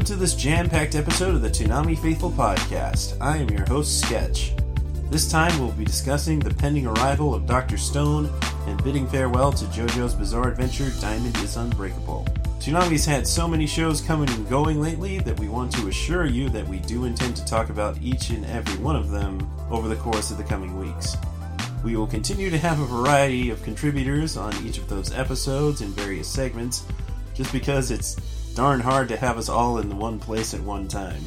Welcome to this jam packed episode of the Toonami Faithful Podcast. I am your host, Sketch. This time we'll be discussing the pending arrival of Dr. Stone and bidding farewell to JoJo's Bizarre Adventure Diamond is Unbreakable. Toonami's had so many shows coming and going lately that we want to assure you that we do intend to talk about each and every one of them over the course of the coming weeks. We will continue to have a variety of contributors on each of those episodes in various segments, just because it's darn hard to have us all in one place at one time.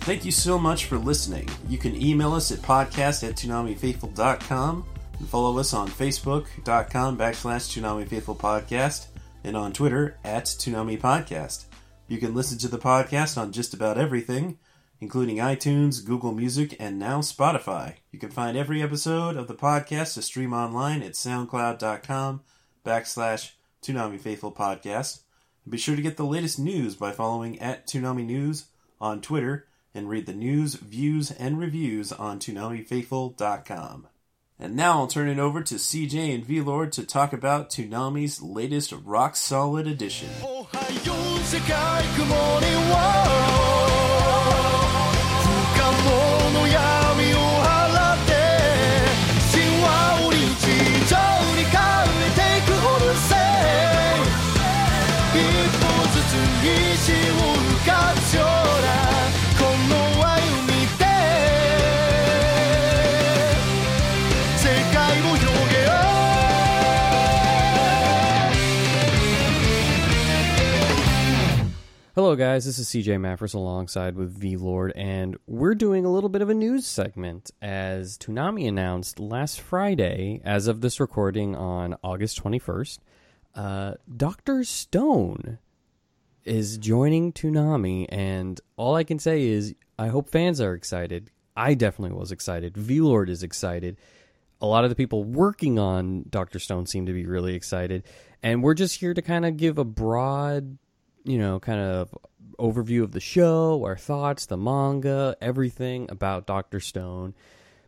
Thank you so much for listening. You can email us at podcast at ToonamiFaithful.com and follow us on Facebook.com backslash ToonamiFaithful Podcast and on Twitter at Toonami Podcast. You can listen to the podcast on just about everything, including iTunes, Google Music, and now Spotify. You can find every episode of the podcast to stream online at SoundCloud.com backslash Faithful Podcast. Be sure to get the latest news by following at Toonami News on Twitter and read the news, views, and reviews on ToonamiFaithful.com. And now I'll turn it over to CJ and V-Lord to talk about Toonami's latest rock solid edition. Hello, guys. This is CJ Maffers alongside with V Lord, and we're doing a little bit of a news segment as Toonami announced last Friday, as of this recording on August 21st, uh, Dr. Stone is joining Toonami, and all I can say is I hope fans are excited. I definitely was excited. V Lord is excited. A lot of the people working on Dr. Stone seem to be really excited, and we're just here to kind of give a broad you know, kind of overview of the show, our thoughts, the manga, everything about Doctor Stone,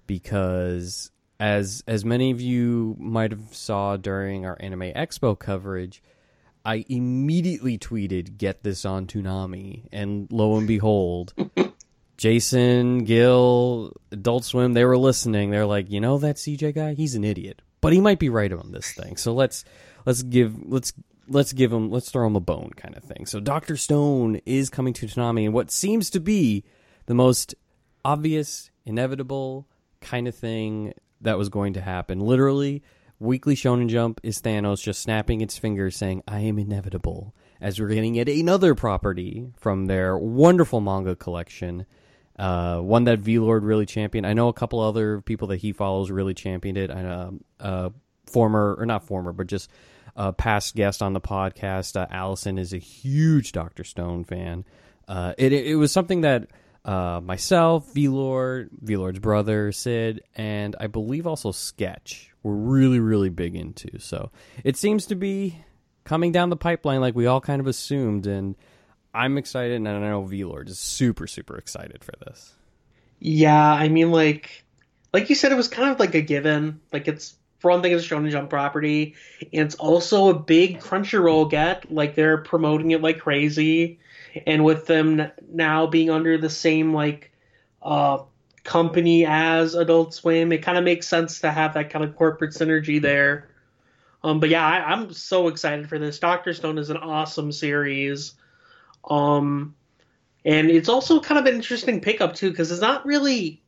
because as as many of you might have saw during our Anime Expo coverage, I immediately tweeted, "Get this on Toonami," and lo and behold. Jason, Gil, Adult Swim, they were listening. They're like, you know that CJ guy? He's an idiot. But he might be right on this thing. So let's let's give let's let's give him let's throw him a bone kind of thing. So Doctor Stone is coming to Toonami and what seems to be the most obvious, inevitable kind of thing that was going to happen. Literally, Weekly Shonen Jump is Thanos just snapping its fingers saying, I am inevitable. As we're getting yet another property from their wonderful manga collection. Uh, one that V Lord really championed. I know a couple other people that he follows really championed it. I know, uh, former or not former, but just uh, past guest on the podcast, uh, Allison is a huge Doctor Stone fan. Uh, it it was something that uh, myself, V Lord, V Lord's brother Sid, and I believe also Sketch were really really big into. So it seems to be coming down the pipeline like we all kind of assumed, and I'm excited, and I know V Lord is super super excited for this. Yeah, I mean, like, like you said, it was kind of like a given. Like, it's for one thing, it's a Shonen Jump property, and it's also a big Crunchyroll get. Like, they're promoting it like crazy, and with them now being under the same like uh company as Adult Swim, it kind of makes sense to have that kind of corporate synergy there. Um, but yeah, I, I'm so excited for this. Doctor Stone is an awesome series. Um, and it's also kind of an interesting pickup too because it's not really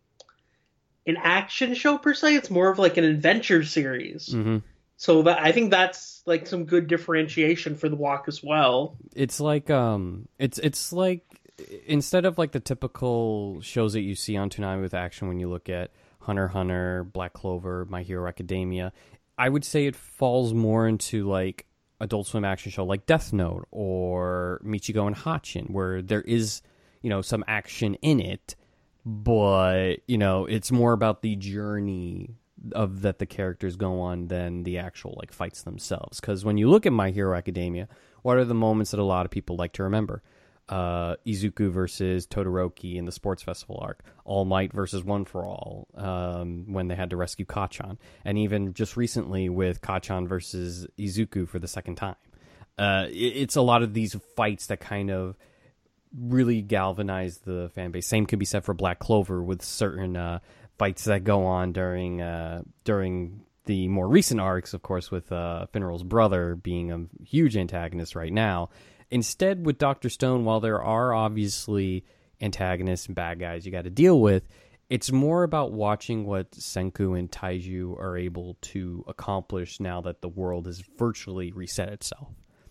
an action show per se. It's more of like an adventure series. Mm-hmm. So that I think that's like some good differentiation for the walk as well. it's like um it's it's like instead of like the typical shows that you see on Toonami with action when you look at Hunter Hunter, Black Clover, My Hero Academia, I would say it falls more into like Adult Swim action show like Death Note or Michiko and Hatchin, where there is you know some action in it, but you know it's more about the journey of that the characters go on than the actual like fights themselves. Because when you look at My Hero Academia, what are the moments that a lot of people like to remember? Uh, Izuku versus Todoroki in the sports festival arc, All Might versus One for All um, when they had to rescue Kachan, and even just recently with Kachan versus Izuku for the second time. Uh, it, it's a lot of these fights that kind of really galvanize the fan base. Same could be said for Black Clover with certain uh, fights that go on during uh, during the more recent arcs, of course, with uh, brother being a huge antagonist right now. Instead, with Doctor Stone, while there are obviously antagonists and bad guys you got to deal with, it's more about watching what Senku and Taiju are able to accomplish now that the world has virtually reset itself.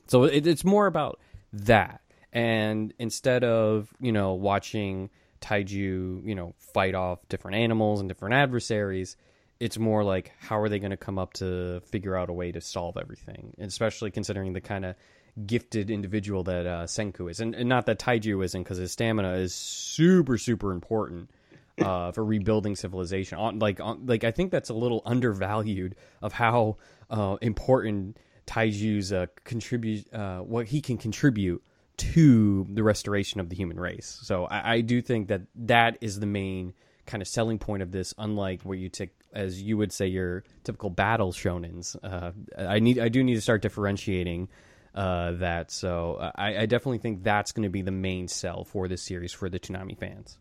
So it, it's more about that. And instead of, you know, watching Taiju, you know, fight off different animals and different adversaries, it's more like how are they going to come up to figure out a way to solve everything, especially considering the kind of gifted individual that uh, Senku is, and, and not that Taiju isn't, because his stamina is super super important uh, for rebuilding civilization. On like on, like I think that's a little undervalued of how uh, important Taiju's uh, contribute uh, what he can contribute to the restoration of the human race. So I, I do think that that is the main kind of selling point of this. Unlike where you take, as you would say, your typical battle shonens. Uh, I need, I do need to start differentiating uh, that. So I, I definitely think that's going to be the main sell for this series for the Toonami fans.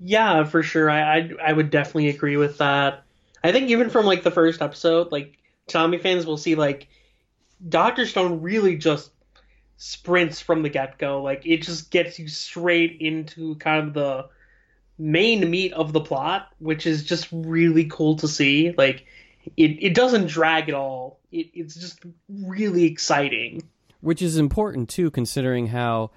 Yeah, for sure. I, I I would definitely agree with that. I think even from like the first episode, like Toonami fans will see like Doctor Stone really just sprints from the get go. Like it just gets you straight into kind of the main meat of the plot, which is just really cool to see. Like it, it doesn't drag at all. It, it's just really exciting. Which is important too, considering how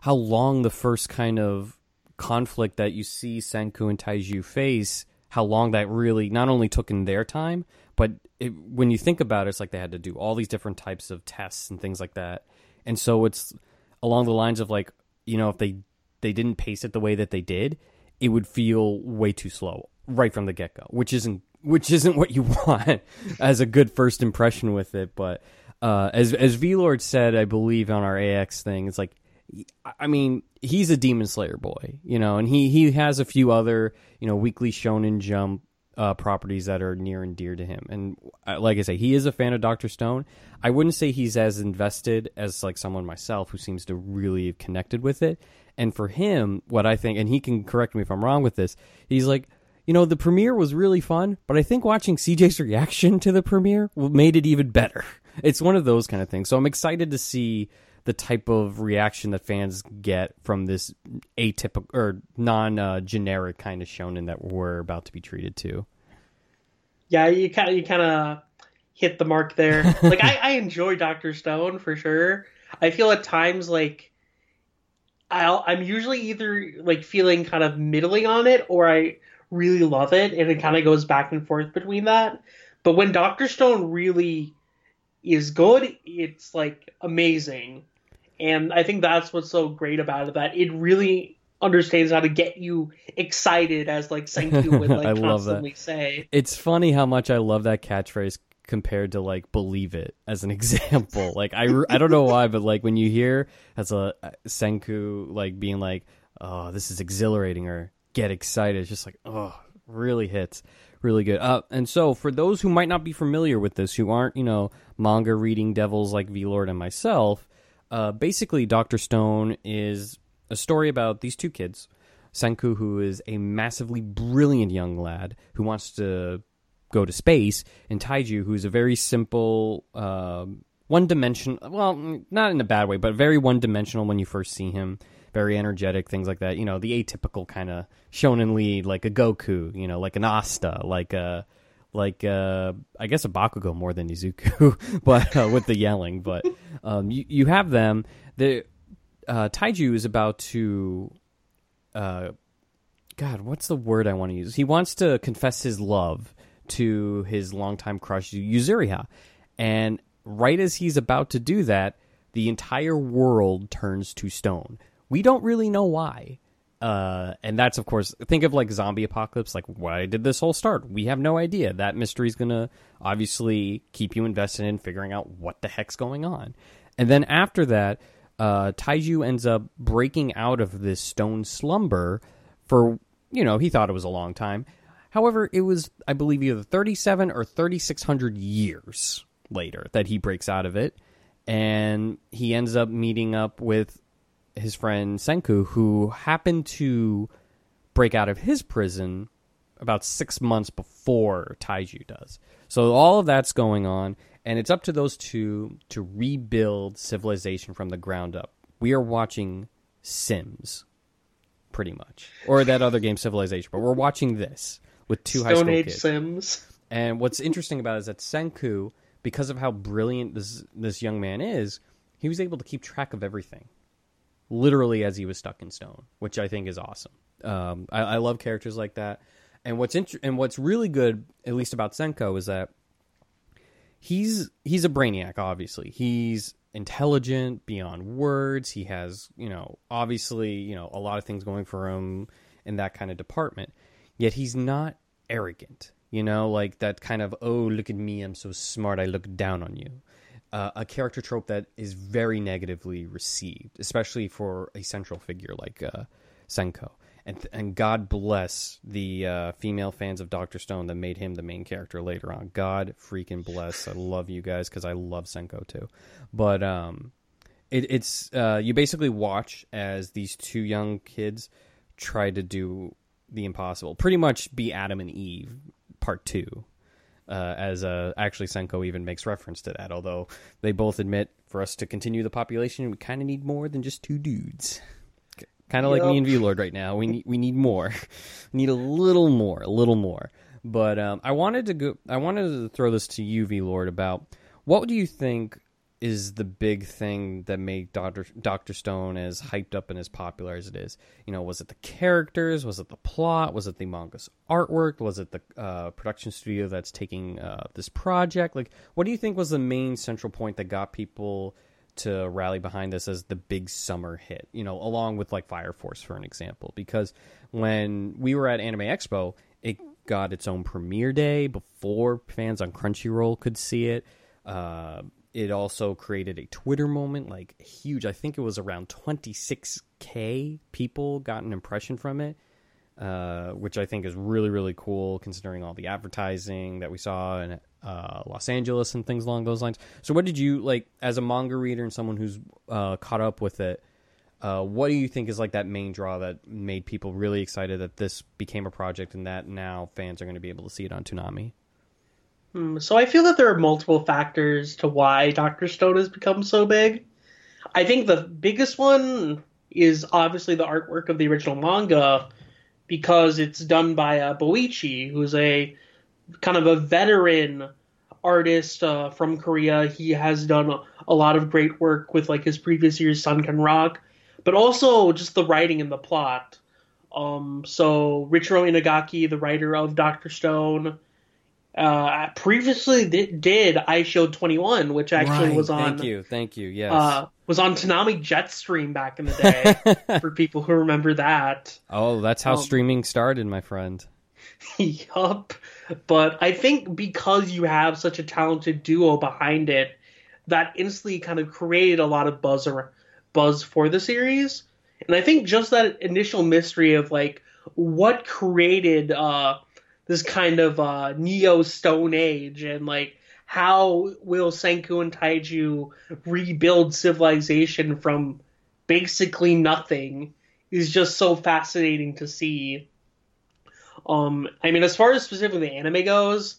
how long the first kind of conflict that you see Senku and Taiju face, how long that really not only took in their time, but it, when you think about it, it's like they had to do all these different types of tests and things like that and so it's along the lines of like you know if they they didn't pace it the way that they did it would feel way too slow right from the get-go which isn't which isn't what you want as a good first impression with it. But uh, as as V-Lord said I believe on our AX thing it's like I mean he's a demon slayer boy you know and he he has a few other you know weekly shonen jump uh, properties that are near and dear to him. And uh, like I say, he is a fan of Doctor Stone. I wouldn't say he's as invested as like someone myself who seems to really have connected with it. And for him, what I think, and he can correct me if I'm wrong with this, he's like, you know, the premiere was really fun, but I think watching CJ's reaction to the premiere made it even better. It's one of those kind of things. So I'm excited to see the type of reaction that fans get from this atypical or non uh, generic kind of shonen that we're about to be treated to. Yeah, you kind of you kind of hit the mark there. like I, I enjoy Doctor Stone for sure. I feel at times like I'll I'm usually either like feeling kind of middling on it or I really love it and it kind of goes back and forth between that. But when Doctor Stone really is good, it's like amazing and I think that's what's so great about it that it really understands how to get you excited as like Senku would like constantly say. It's funny how much I love that catchphrase compared to like believe it as an example. like I I don't know why but like when you hear as a Senku like being like oh this is exhilarating or get excited it's just like oh really hits really good. Uh, and so for those who might not be familiar with this who aren't, you know, manga reading devils like V-Lord and myself, uh, basically, Doctor Stone is a story about these two kids. Senku, who is a massively brilliant young lad who wants to go to space, and Taiju, who's a very simple, uh, one dimensional, well, not in a bad way, but very one dimensional when you first see him. Very energetic, things like that. You know, the atypical kind of shonen lead, like a Goku, you know, like an Asta, like a like uh, I guess a Bakugo more than Izuku, but uh, with the yelling. But um, you you have them. The uh, Taiju is about to. Uh, God, what's the word I want to use? He wants to confess his love to his longtime crush Yuzuriha, and right as he's about to do that, the entire world turns to stone. We don't really know why. Uh, and that's of course think of like zombie apocalypse. Like, why did this whole start? We have no idea. That mystery is gonna obviously keep you invested in figuring out what the heck's going on. And then after that, uh, Taiju ends up breaking out of this stone slumber for you know he thought it was a long time. However, it was I believe either thirty seven or thirty six hundred years later that he breaks out of it, and he ends up meeting up with his friend Senku, who happened to break out of his prison about six months before Taiju does. So all of that's going on, and it's up to those two to rebuild civilization from the ground up. We are watching Sims, pretty much, or that other game, Civilization, but we're watching this with two high Stone school Age kids. Sims. And what's interesting about it is that Senku, because of how brilliant this this young man is, he was able to keep track of everything, literally as he was stuck in stone, which I think is awesome. Um, I, I love characters like that. And what's int- and what's really good, at least about Senku, is that he's he's a brainiac. Obviously, he's intelligent beyond words. He has you know obviously you know a lot of things going for him in that kind of department. Yet he's not arrogant. You know, like that kind of oh look at me, I'm so smart. I look down on you. Uh, a character trope that is very negatively received, especially for a central figure like uh, Senku. And, and God bless the uh, female fans of Doctor Stone that made him the main character later on. God freaking bless. I love you guys because I love Senku too. But um, it, it's uh, you basically watch as these two young kids try to do the impossible, pretty much be Adam and Eve part two. Uh, as uh, actually Senku even makes reference to that, although they both admit for us to continue the population, we kind of need more than just two dudes. Kind of like me and V Lord right now. We need we need more. we need a little more, a little more. But um, I wanted to go. I wanted to throw this to you, V Lord, about what do you think is the big thing that made Doctor Doctor Stone as hyped up and as popular as it is? You know, was it the characters? Was it the plot? Was it the manga's artwork? Was it the uh, production studio that's taking uh, this project? Like, what do you think was the main central point that got people? to rally behind this as the big summer hit, you know, along with like Fire Force for an example. Because when we were at Anime Expo, it got its own premiere day before fans on Crunchyroll could see it. Uh, it also created a Twitter moment, like huge. I think it was around 26k people got an impression from it, uh, which I think is really really cool considering all the advertising that we saw in uh, Los Angeles and things along those lines. So, what did you like as a manga reader and someone who's uh, caught up with it? Uh, what do you think is like that main draw that made people really excited that this became a project and that now fans are going to be able to see it on Toonami? Hmm, So I feel that there are multiple factors to why Doctor Stone has become so big. I think the biggest one is obviously the artwork of the original manga because it's done by uh, Boichi, who's a kind of a veteran artist uh, from Korea. He has done a, a lot of great work with like his previous year's Sunken Rock, but also just the writing and the plot. Um, so Riichiro Inagaki, the writer of Doctor Stone, uh, previously did, did Eyeshield 21, which actually was on Thank you, thank you. Yes. uh, was on Toonami Jetstream back in the day for people who remember that. oh, that's how um, streaming started, my friend. yup. But I think because you have such a talented duo behind it, that instantly kind of created a lot of buzz buzz for the series. And I think just that initial mystery of like what created uh, this kind of uh, neo Stone Age and like how will Senku and Taiju rebuild civilization from basically nothing is just so fascinating to see. Um, I mean, as far as specifically the anime goes,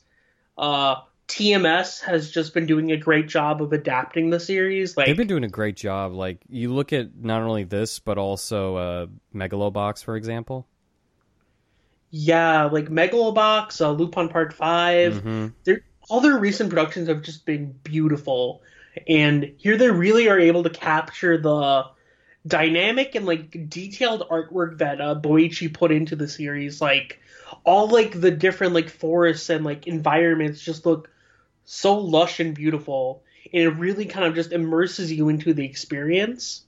uh, TMS has just been doing a great job of adapting the series. Like, They've been doing a great job. Like you look at not only this, but also uh, Megalobox, for example. Yeah, like Megalobox, uh, Lupin Part 5 Mhm. They're, all their recent productions have just been beautiful, and here they really are able to capture the dynamic and like detailed artwork that uh, Boichi put into the series. Like all like the different like forests and like environments just look so lush and beautiful. and it really kind of just immerses you into the experience.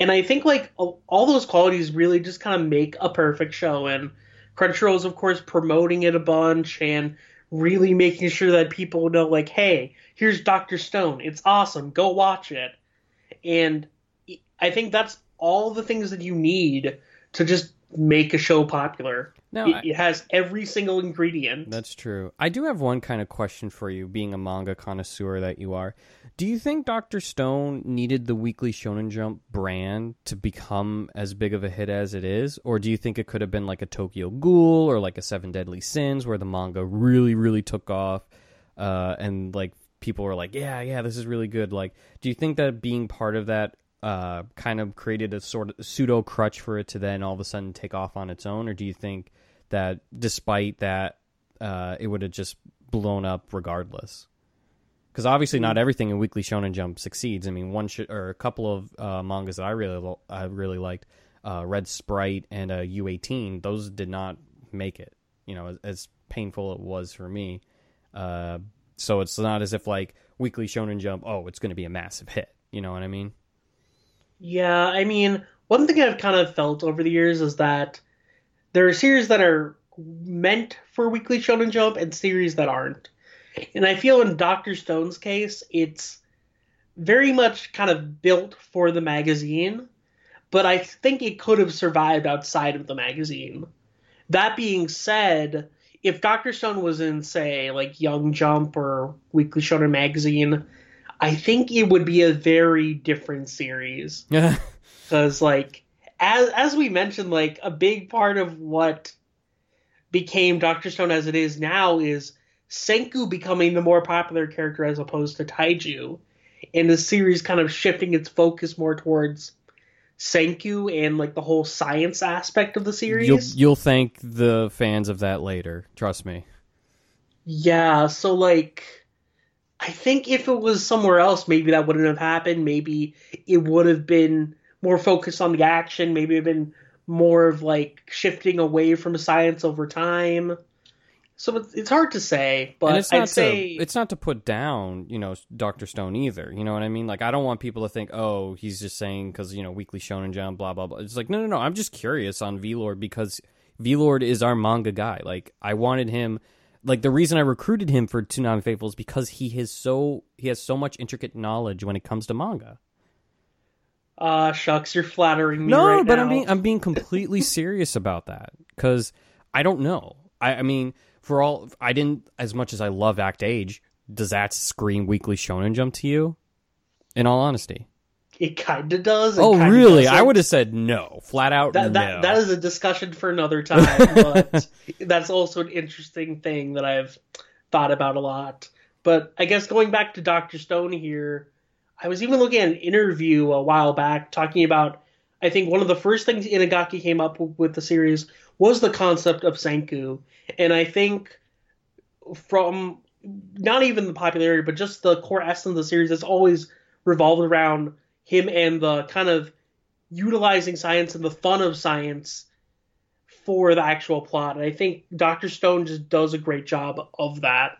And I think like all those qualities really just kind of make a perfect show. And Crunchyroll's of course promoting it a bunch and really making sure that people know like, hey, here's Doctor Stone. It's awesome. Go watch it. And I think that's all the things that you need to just make a show popular. No, it, I- it has every single ingredient. That's true. I do have one kind of question for you, being a manga connoisseur that you are. Do you think Dr. Stone needed the Weekly Shonen Jump brand to become as big of a hit as it is? Or do you think it could have been like a Tokyo Ghoul or like a Seven Deadly Sins where the manga really, really took off uh, and like people were like, yeah, yeah, this is really good? Like, do you think that being part of that uh, kind of created a sort of pseudo crutch for it to then all of a sudden take off on its own? Or do you think that despite that, uh, it would have just blown up regardless? Because obviously, not everything in Weekly Shonen Jump succeeds. I mean, one sh- or a couple of uh, mangas that I really lo- I really liked, uh, Red Sprite and uh, U eighteen. Those did not make it. You know, as, as painful it was for me. Uh, so it's not as if like Weekly Shonen Jump. Oh, it's going to be a massive hit. You know what I mean? Yeah, I mean, one thing I've kind of felt over the years is that there are series that are meant for Weekly Shonen Jump and series that aren't. And I feel in Dr. Stone's case, it's very much kind of built for the magazine, but I think it could have survived outside of the magazine. That being said, if Dr. Stone was in, say, like Young Jump or Weekly Shonen Magazine, I think it would be a very different series Yeah. because like as as we mentioned like a big part of what became Doctor Stone as it is now is Senku becoming the more popular character as opposed to Taiju and the series kind of shifting its focus more towards Senku and like the whole science aspect of the series. You'll you'll thank the fans of that later. Trust me. Yeah, so like I think if it was somewhere else, maybe that wouldn't have happened. Maybe it would have been more focused on the action. Maybe it would have been more of like shifting away from science over time. So it's, it's hard to say, but and it's I'd not say to it's not to put down you know Doctor Stone either. You know what I mean? Like I don't want people to think oh he's just saying because you know Weekly Shonen Jump blah blah blah. It's like no no no. I'm just curious on V Lord because V Lord is our manga guy. Like I wanted him. Like the reason I recruited him for Toonami Faithful is because he has so he has so much intricate knowledge when it comes to manga. Uh shucks, you're flattering me. No, right but now. I'm being I'm being completely serious about that because I don't know. I, I mean, for all I didn't as much as I love Act Age. Does that scream Weekly Shonen Jump to you? In all honesty. it kind of does. Oh, really? I doesn't. would have said no, flat out that, no. that that is a discussion for another time but that's also an interesting thing that i've thought about a lot but i guess going back to dr stone here i was even looking at an interview a while back talking about i think one of the first things inagaki came up with the series was the concept of senku and i think from not even the popularity but just the core essence of the series has always revolved around him and the kind of utilizing science and the fun of science for the actual plot. And I think Doctor Stone just does a great job of that.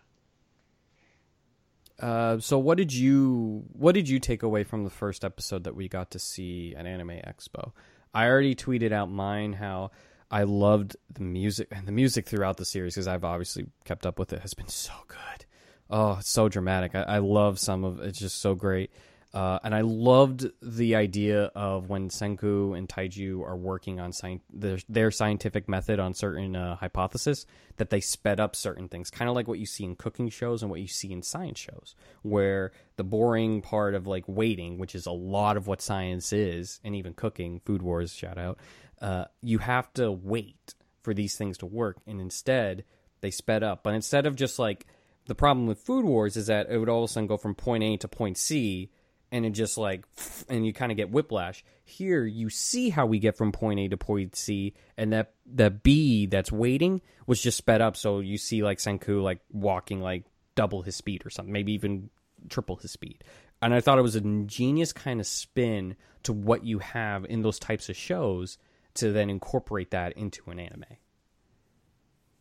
Uh, so what did you what did you take away from the first episode that we got to see at Anime Expo? I already tweeted out mine how I loved the music and the music throughout the series because I've obviously kept up with it has been so good. Oh, it's so dramatic. I, I love some of it's just so great. Uh, and I loved the idea of when Senku and Taiju are working on sci- their, their scientific method on certain uh, hypotheses, that they sped up certain things, kind of like what you see in cooking shows and what you see in science shows, where the boring part of like waiting, which is a lot of what science is, and even cooking, Food Wars shout out, uh, you have to wait for these things to work, and instead they sped up. But instead of just like the problem with Food Wars is that it would all of a sudden go from point A to point C and it just like and you kind of get whiplash. Here you see how we get from point a to point c and that that b that's waiting was just sped up so you see like senku like walking like double his speed or something maybe even triple his speed. And i thought it was an ingenious kind of spin to what you have in those types of shows to then incorporate that into an anime.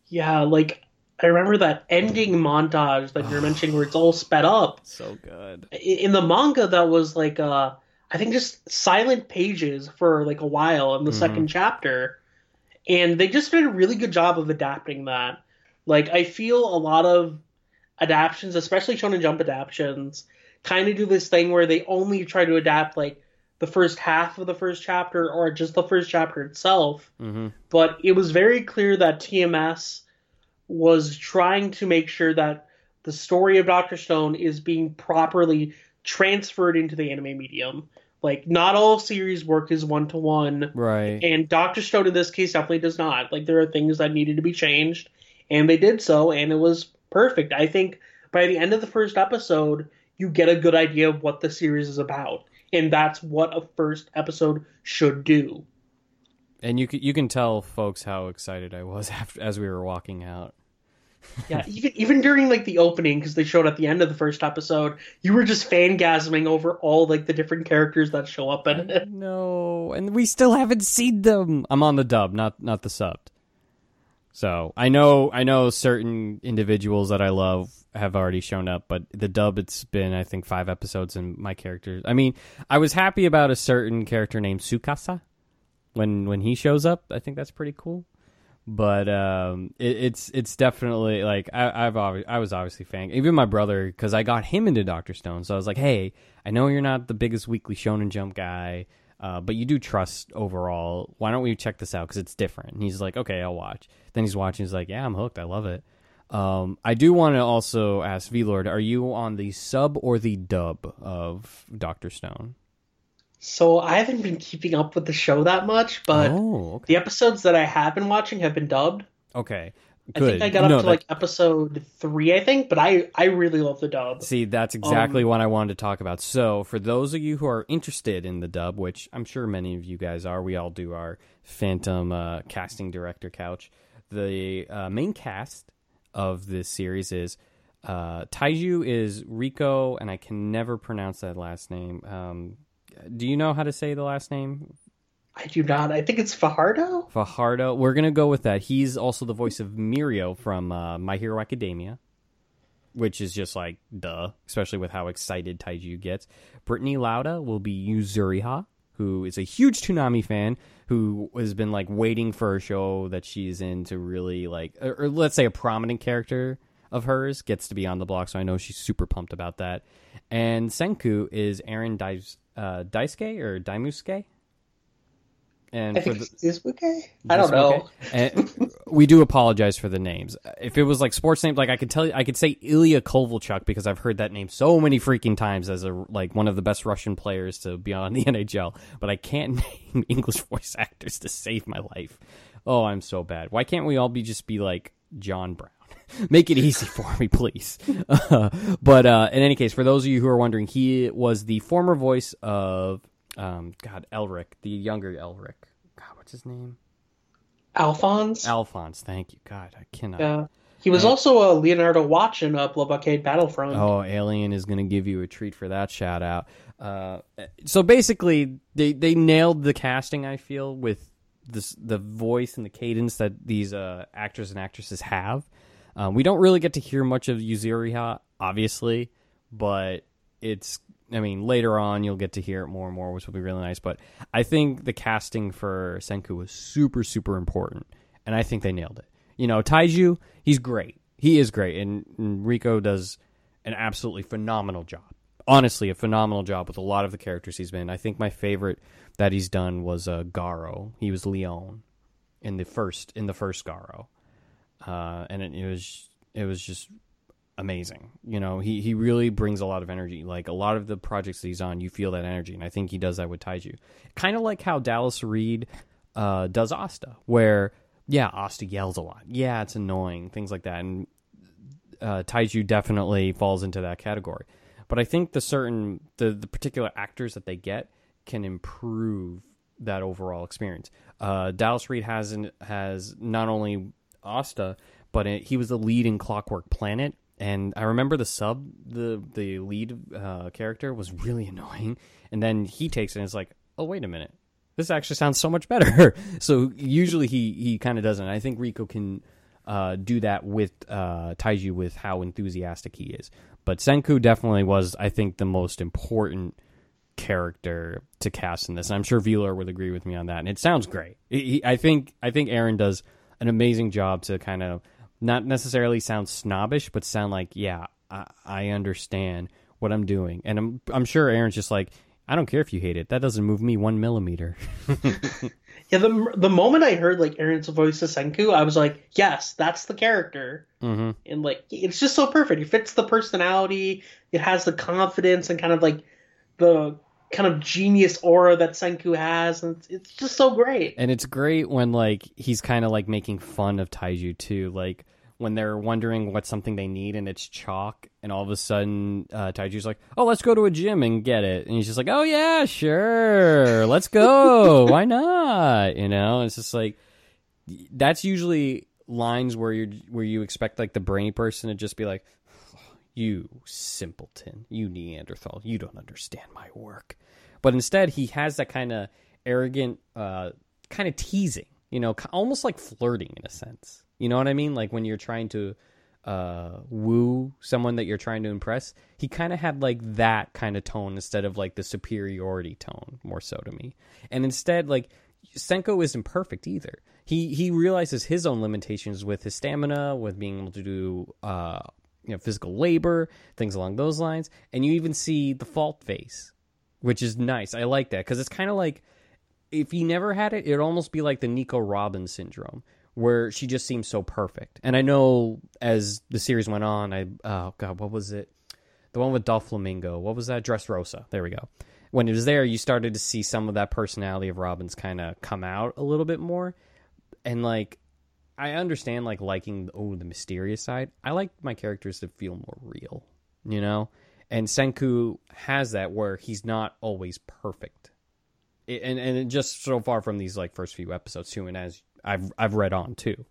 Yeah, like I remember that ending montage that you're mentioning where it's all sped up. So good. In the manga, that was like uh, I think just silent pages for like a while in the Mhm. second chapter, and they just did a really good job of adapting that. Like I feel a lot of adaptations, especially Shonen Jump adaptations, kind of do this thing where they only try to adapt like the first half of the first chapter or just the first chapter itself hmm but it was very clear that TMS was trying to make sure that the story of Doctor Stone is being properly transferred into the anime medium. Like, not all series work is one to one, Right. and Doctor Stone in this case definitely does not. Like, there are things that needed to be changed, and they did so, and it was perfect. I think by the end of the first episode, you get a good idea of what the series is about, and that's what a first episode should do. And you can, you can tell folks how excited I was after as we were walking out. Yeah, even even during like the opening, because they showed at the end of the first episode, you were just fangasming over all like the different characters that show up in it. No, and we still haven't seen them. I'm on the dub, not not the subbed. So I know I know certain individuals that I love have already shown up, but the dub it's been I think five episodes, and my characters. I mean, I was happy about a certain character named Tsukasa when when he shows up. I think that's pretty cool. But um, it, it's it's definitely like I, I've always, I was obviously fan even my brother because I got him into Doctor Stone. So I was like, hey, I know you're not the biggest weekly Shonen Jump guy, uh, but you do trust overall. Why don't we check this out because it's different? And he's like, okay, I'll watch. Then he's watching. He's like, yeah, I'm hooked. I love it. Um, I do want to also ask V Lord, are you on the sub or the dub of Doctor Stone? So I haven't been keeping up with the show that much, but oh, okay. the episodes that I have been watching have been dubbed. Okay. I think I got up No, to that- like episode three, I think, but I I really love the dub. See, that's exactly Um, what I wanted to talk about. So, for those of you who are interested in the dub, which I'm sure many of you guys are, we all do our Phantom uh, casting director couch. The uh, main cast of this series is uh, Taiju is Ricco, and I can never pronounce that last name. Um, do you know how to say the last name? I do not. I think it's Fajardo. Fajardo. We're gonna go with that. He's also the voice of Mirio from uh, My Hero Academia, which is just like duh, especially with how excited Taiju gets. Brittany Lauda will be Yuzuriha, who is a huge Toonami fan who has been like waiting for a show that she's in to really like, or, or let's say a prominent character of hers gets to be on the block. So I know she's super pumped about that. And Senku is Aaron Dais, uh, Daisuke or Daimusuke. And I for the, it's Izubuke. I don't know. and we do apologize for the names. If it was like sports names, like I could tell you, I could say Ilya Kovalchuk because I've heard that name so many freaking times as a like one of the best Russian players to be on the NHL. But I can't name English voice actors to save my life. Oh, I'm so bad. Why can't we all be just be like John Brown? Make it easy for me, please. Uh, but uh, in any case, for those of you who are wondering, he was the former voice of um, God Elric, the younger Elric. God, what's his name? Alphonse. Alphonse, thank you. God, I cannot. Yeah. He was also a Leonardo Watch in Blood Blockade Battlefront. Oh, Alien is going to give you a treat for that shout out. Uh, so basically, they they nailed the casting. I feel with this the voice and the cadence that these uh, actors and actresses have. Uh, we don't really get to hear much of Yuzuriha, obviously, but it's. I mean, later on you'll get to hear it more and more, which will be really nice. But I think the casting for Senku was super, super important, and I think they nailed it. You know, Taiju, he's great. He is great, and, and Ricco does an absolutely phenomenal job. Honestly, a phenomenal job with a lot of the characters he's been. I think my favorite that he's done was uh, Garo. He was Leon in the first in the first Garo, uh, and it, it was it was just amazing. You know, he he really brings a lot of energy. Like a lot of the projects that he's on, you feel that energy, and I think he does that with Taiju. Kind of like how Dallas Reid uh, does Asta, where yeah, Asta yells a lot. Yeah, it's annoying, things like that, and uh, Taiju definitely falls into that category. But I think the certain the the particular actors that they get can improve that overall experience. Uh, Dallas Reid has an, has not only Asta, but it, he was the lead in Clockwork Planet, and I remember the sub the the lead uh, character was really annoying, and then he takes it and it's like, oh wait a minute, this actually sounds so much better. so usually he he kind of doesn't. I think Ricco can uh, do that with uh, Taiju with how enthusiastic he is. But Senku definitely was, I think, the most important character to cast in this. And I'm sure V Lord would agree with me on that. And it sounds great. He- I think I think Aaron does an amazing job to kind of not necessarily sound snobbish, but sound like, yeah, I, I understand what I'm doing. And I'm I'm sure Aaron's just like, I don't care if you hate it. That doesn't move me one millimeter. Yeah, the the moment I heard like Aaron's voice of Senku, I was like, yes, that's the character. hmm And like, it's just so perfect. It fits the personality. It has the confidence and kind of like the kind of genius aura that Senku has, and it's, just so great. And it's great when like he's kind of like making fun of Taiju too, like when they're wondering what something they need and it's chalk, and all of a sudden uh, Taiju's like, "Oh, let's go to a gym and get it," and he's just like, "Oh yeah, sure, let's go. Why not?" You know, it's just like that's usually lines where you where you expect like the brainy person to just be like, "You simpleton, you Neanderthal, you don't understand my work." But instead, he has that kind of arrogant, uh, kind of teasing, you know, almost like flirting in a sense. You know what I mean? Like when you're trying to uh, woo someone that you're trying to impress, he kind of had like that kind of tone instead of like the superiority tone, more so to me. And instead, like Senku isn't perfect either. He he realizes his own limitations with his stamina, with being able to do uh, you know physical labor, things along those lines. And you even see the fault face, which is nice. I like that because it's kind of like if he never had it, it'd almost be like the Nico Robin's syndrome, where she just seems so perfect. And I know as the series went on, I oh god, what was it? The one with Doflamingo. What was that? Dressrosa. There we go. When it was there, you started to see some of that personality of Robin's kind of come out a little bit more. And like, I understand like liking oh the mysterious side. I like my characters to feel more real, you know. And Senku has that where he's not always perfect it- and and just so far from these like first few episodes too, and as I've I've read on too,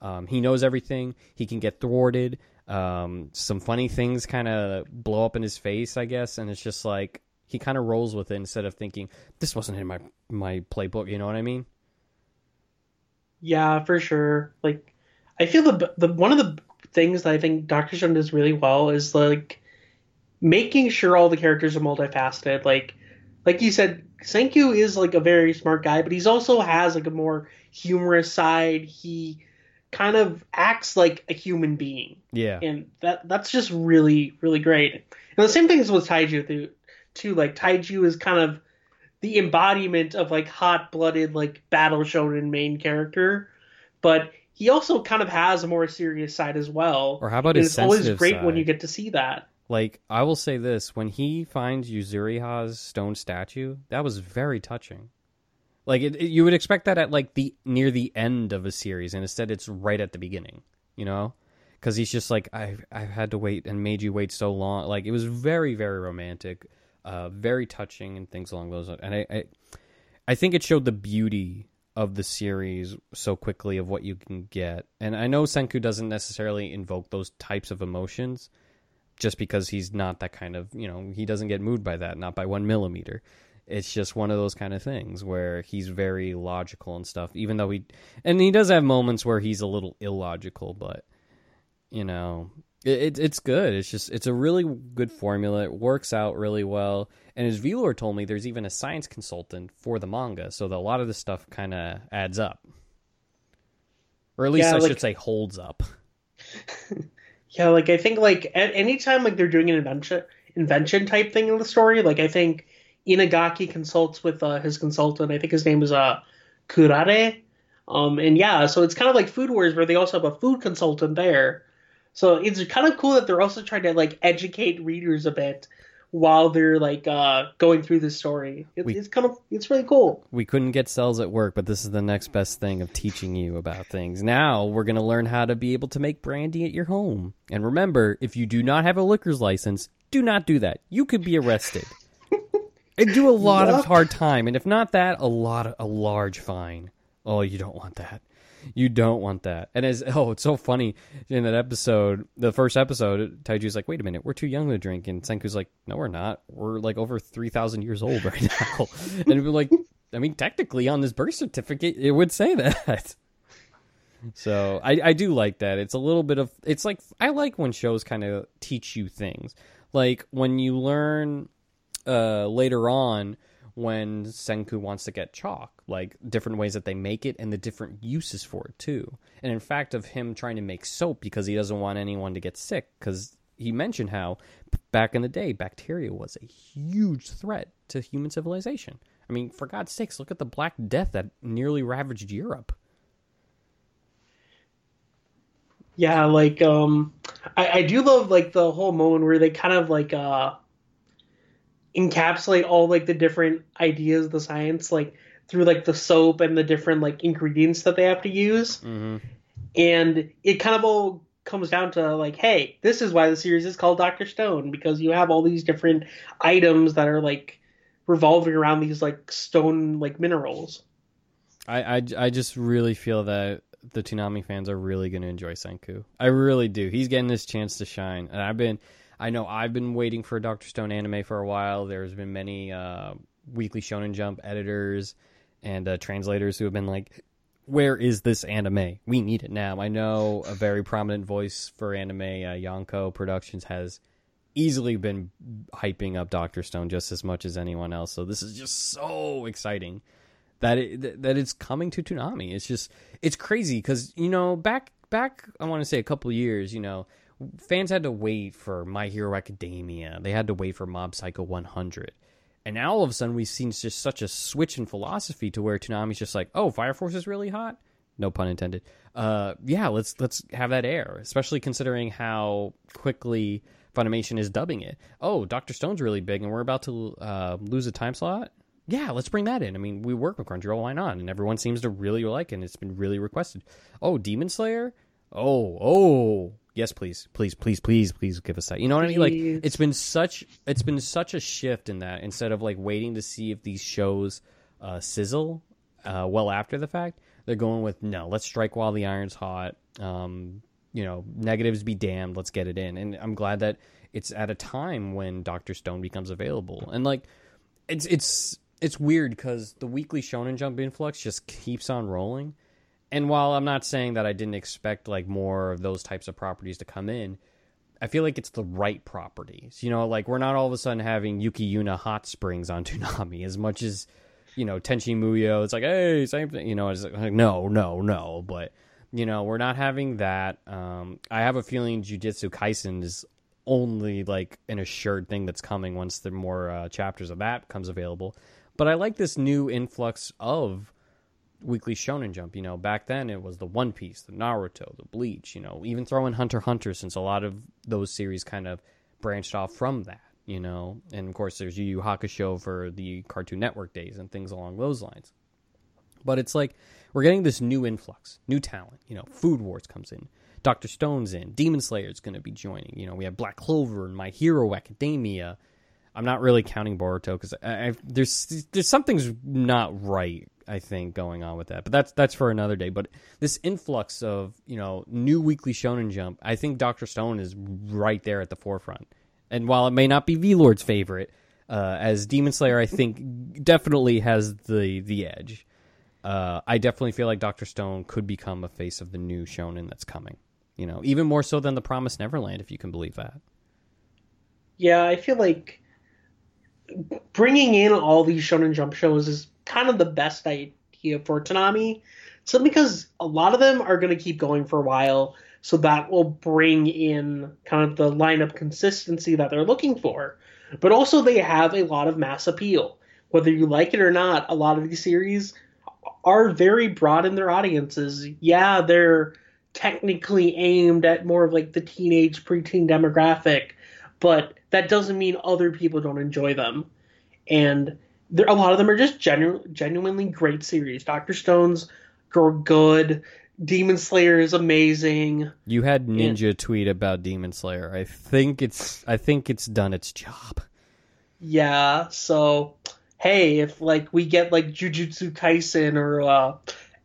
um, he knows everything. He can get thwarted. Um, some funny things kind of blow up in his face, I guess, and it's just like he kind of rolls with it instead of thinking this wasn't in my my playbook. You know what I mean? Yeah, for sure. Like, I feel the the one of the things that I think Doctor Stone does really well is like making sure all the characters are multifaceted. Like, like you said, Senku is like a very smart guy, but he's also has like a more humorous side. He kind of acts like a human being, Yeah. and that that's just really really great. And the same thing is with Taiju too. Too like Taiju is kind of the embodiment of like hot blooded like battle shonen main character, but he also kind of has a more serious side as well. Or how about And his it's always great when you get to see that. Like I will say this: when he finds Yuzuriha's stone statue, that was very touching. Like it, it- you would expect that at like the near the end of a series, and instead it's right at the beginning. You know, because he's just like I've I've had to wait and made you wait so long. Like it was very very romantic, uh, very touching, and things along those. lines. And I, I I think it showed the beauty of the series so quickly of what you can get. And I know Senku doesn't necessarily invoke those types of emotions just because he's not that kind of you know he doesn't get moved by that not by one millimeter it's just one of those kind of things where he's very logical and stuff even though he and he does have moments where he's a little illogical but you know it, it, it's good it's just it's a really good formula it works out really well and as V Lord told me there's even a science consultant for the manga so that a lot of this stuff kind of adds up or at least Yeah, i like- should say holds up Yeah, like I think like at any time like they're doing an invention invention type thing in the story, like I think Inagaki consults with uh, his consultant. I think his name is uh Kurare. Um and yeah, so it's kind of like Food Wars where they also have a food consultant there. So it's kind of cool that they're also trying to like educate readers a bit while they're like uh going through the story. It, We- it's kind of it's really cool. we couldn't get cells at work, but this is the next best thing of teaching you about things. Now we're going to learn how to be able to make brandy at your home. And remember, if you do not have a liquor's license, do not do that. You could be arrested. and do a lot of hard time, and if not that, a lot of, a large fine. Oh, you don't want that. You don't want that. And as oh, it's so funny in that episode, the first episode, Taiju's like, "Wait a minute, we're too young to drink," and Senku's like, "No, we're not. We're like over three thousand years old right now." and we're like, I mean, technically on this birth certificate, it would say that. So I, I do like that. It's a little bit of it's like I like when shows kind of teach you things. Like when you learn uh, later on when Senku wants to get chalk, like different ways that they make it and the different uses for it too. And in fact, of him trying to make soap because he doesn't want anyone to get sick because he mentioned how back in the day bacteria was a huge threat to human civilization. I mean, for God's sakes, look at the Black Death that nearly ravaged Europe. Yeah, like um, I, I do love like the whole moment where they kind of like uh encapsulate all like the different ideas of the science like through like the soap and the different like ingredients that they have to use, Mm-hmm. and it kind of all comes down to like, hey, this is why the series is called Doctor Stone because you have all these different items that are like revolving around these like stone like minerals. I, I, I just really feel that the Toonami fans are really going to enjoy Senku. I really do. He's getting this chance to shine, and I've been, I know I've been waiting for a Doctor Stone anime for a while. There's been many uh, Weekly Shonen Jump editors and uh, translators who have been like, "Where is this anime? We need it now." I know a very prominent voice for anime, uh, Yonko Productions, has easily been hyping up Doctor Stone just as much as anyone else. So this is just so exciting that it, that it's coming to Toonami. It's just it's crazy because you know back back I want to say a couple years, you know, fans had to wait for My Hero Academia. They had to wait for Mob Psycho 100. And now all of a sudden we've seen just such a switch in philosophy to where Toonami's just like, "Oh, Fire Force is really hot." No pun intended. Uh yeah, let's let's have that air, especially considering how quickly Funimation is dubbing it. Oh, Doctor Stone's really big and we're about to uh, lose a time slot yeah, let's bring that in. I mean, we work with Crunchyroll, why not? And everyone seems to really like it, and it's been really requested. Oh, Demon Slayer? Oh, oh, yes, please, please, please, please, please give us that. You know what I mean? Like, it's been such, it's been such a shift in that. Instead of like waiting to see if these shows uh, sizzle uh, well after the fact, they're going with no. Let's strike while the iron's hot. Um, you know, negatives be damned. Let's get it in. And I'm glad that it's at a time when Doctor Stone becomes available. And like, it's it's it's weird because the weekly Shonen Jump influx just keeps on rolling. And while I'm not saying that I didn't expect like more of those types of properties to come in, I feel like it's the right properties. You know, like we're not all of a sudden having Yuki Yuna Hot Springs on Toonami as much as you know Tenchi Muyo. It's like hey, same thing. You know, it's like no, no, no. But you know, we're not having that. Um, I have a feeling Jujutsu Kaisen is only like an assured thing that's coming once the more uh, chapters of that comes available. But I like this new influx of weekly shonen jump you know back then it was the one piece the naruto the bleach you know even throw in hunter hunter since a lot of those series kind of branched off from that you know. And of course there's yu yu hakusho for the cartoon network days and things along those lines. But it's like we're getting this new influx new talent you know. Food wars comes in dr stone's in demon slayer's going to be joining you know. We have black clover and my hero academia. I'm not really counting boruto because there's there's something's not right I think going on with that. But that's that's for another day. But this influx of you know new weekly Shonen Jump, I think Doctor Stone is right there at the forefront. And while it may not be V Lord's favorite, uh, as Demon Slayer, I think definitely has the the edge. Uh, I definitely feel like Doctor Stone could become a face of the new Shonen that's coming. You know, even more so than the Promised Neverland, if you can believe that. Yeah, I feel like bringing in all these Shonen Jump shows is kind of the best idea for Toonami. So because a lot of them are going to keep going for a while, so that will bring in kind of the lineup consistency that they're looking for. But also they have a lot of mass appeal. Whether you like it or not, a lot of these series are very broad in their audiences. Yeah, they're technically aimed at more of like the teenage preteen demographic, but that doesn't mean other people don't enjoy them. And there, a lot of them are just genu- genuinely great series. Doctor Stone's Girl good. Demon Slayer is amazing. You had Ninja tweet about Demon Slayer. I think it's I think it's done its job. Yeah, so hey, if like we get like Jujutsu Kaisen or uh,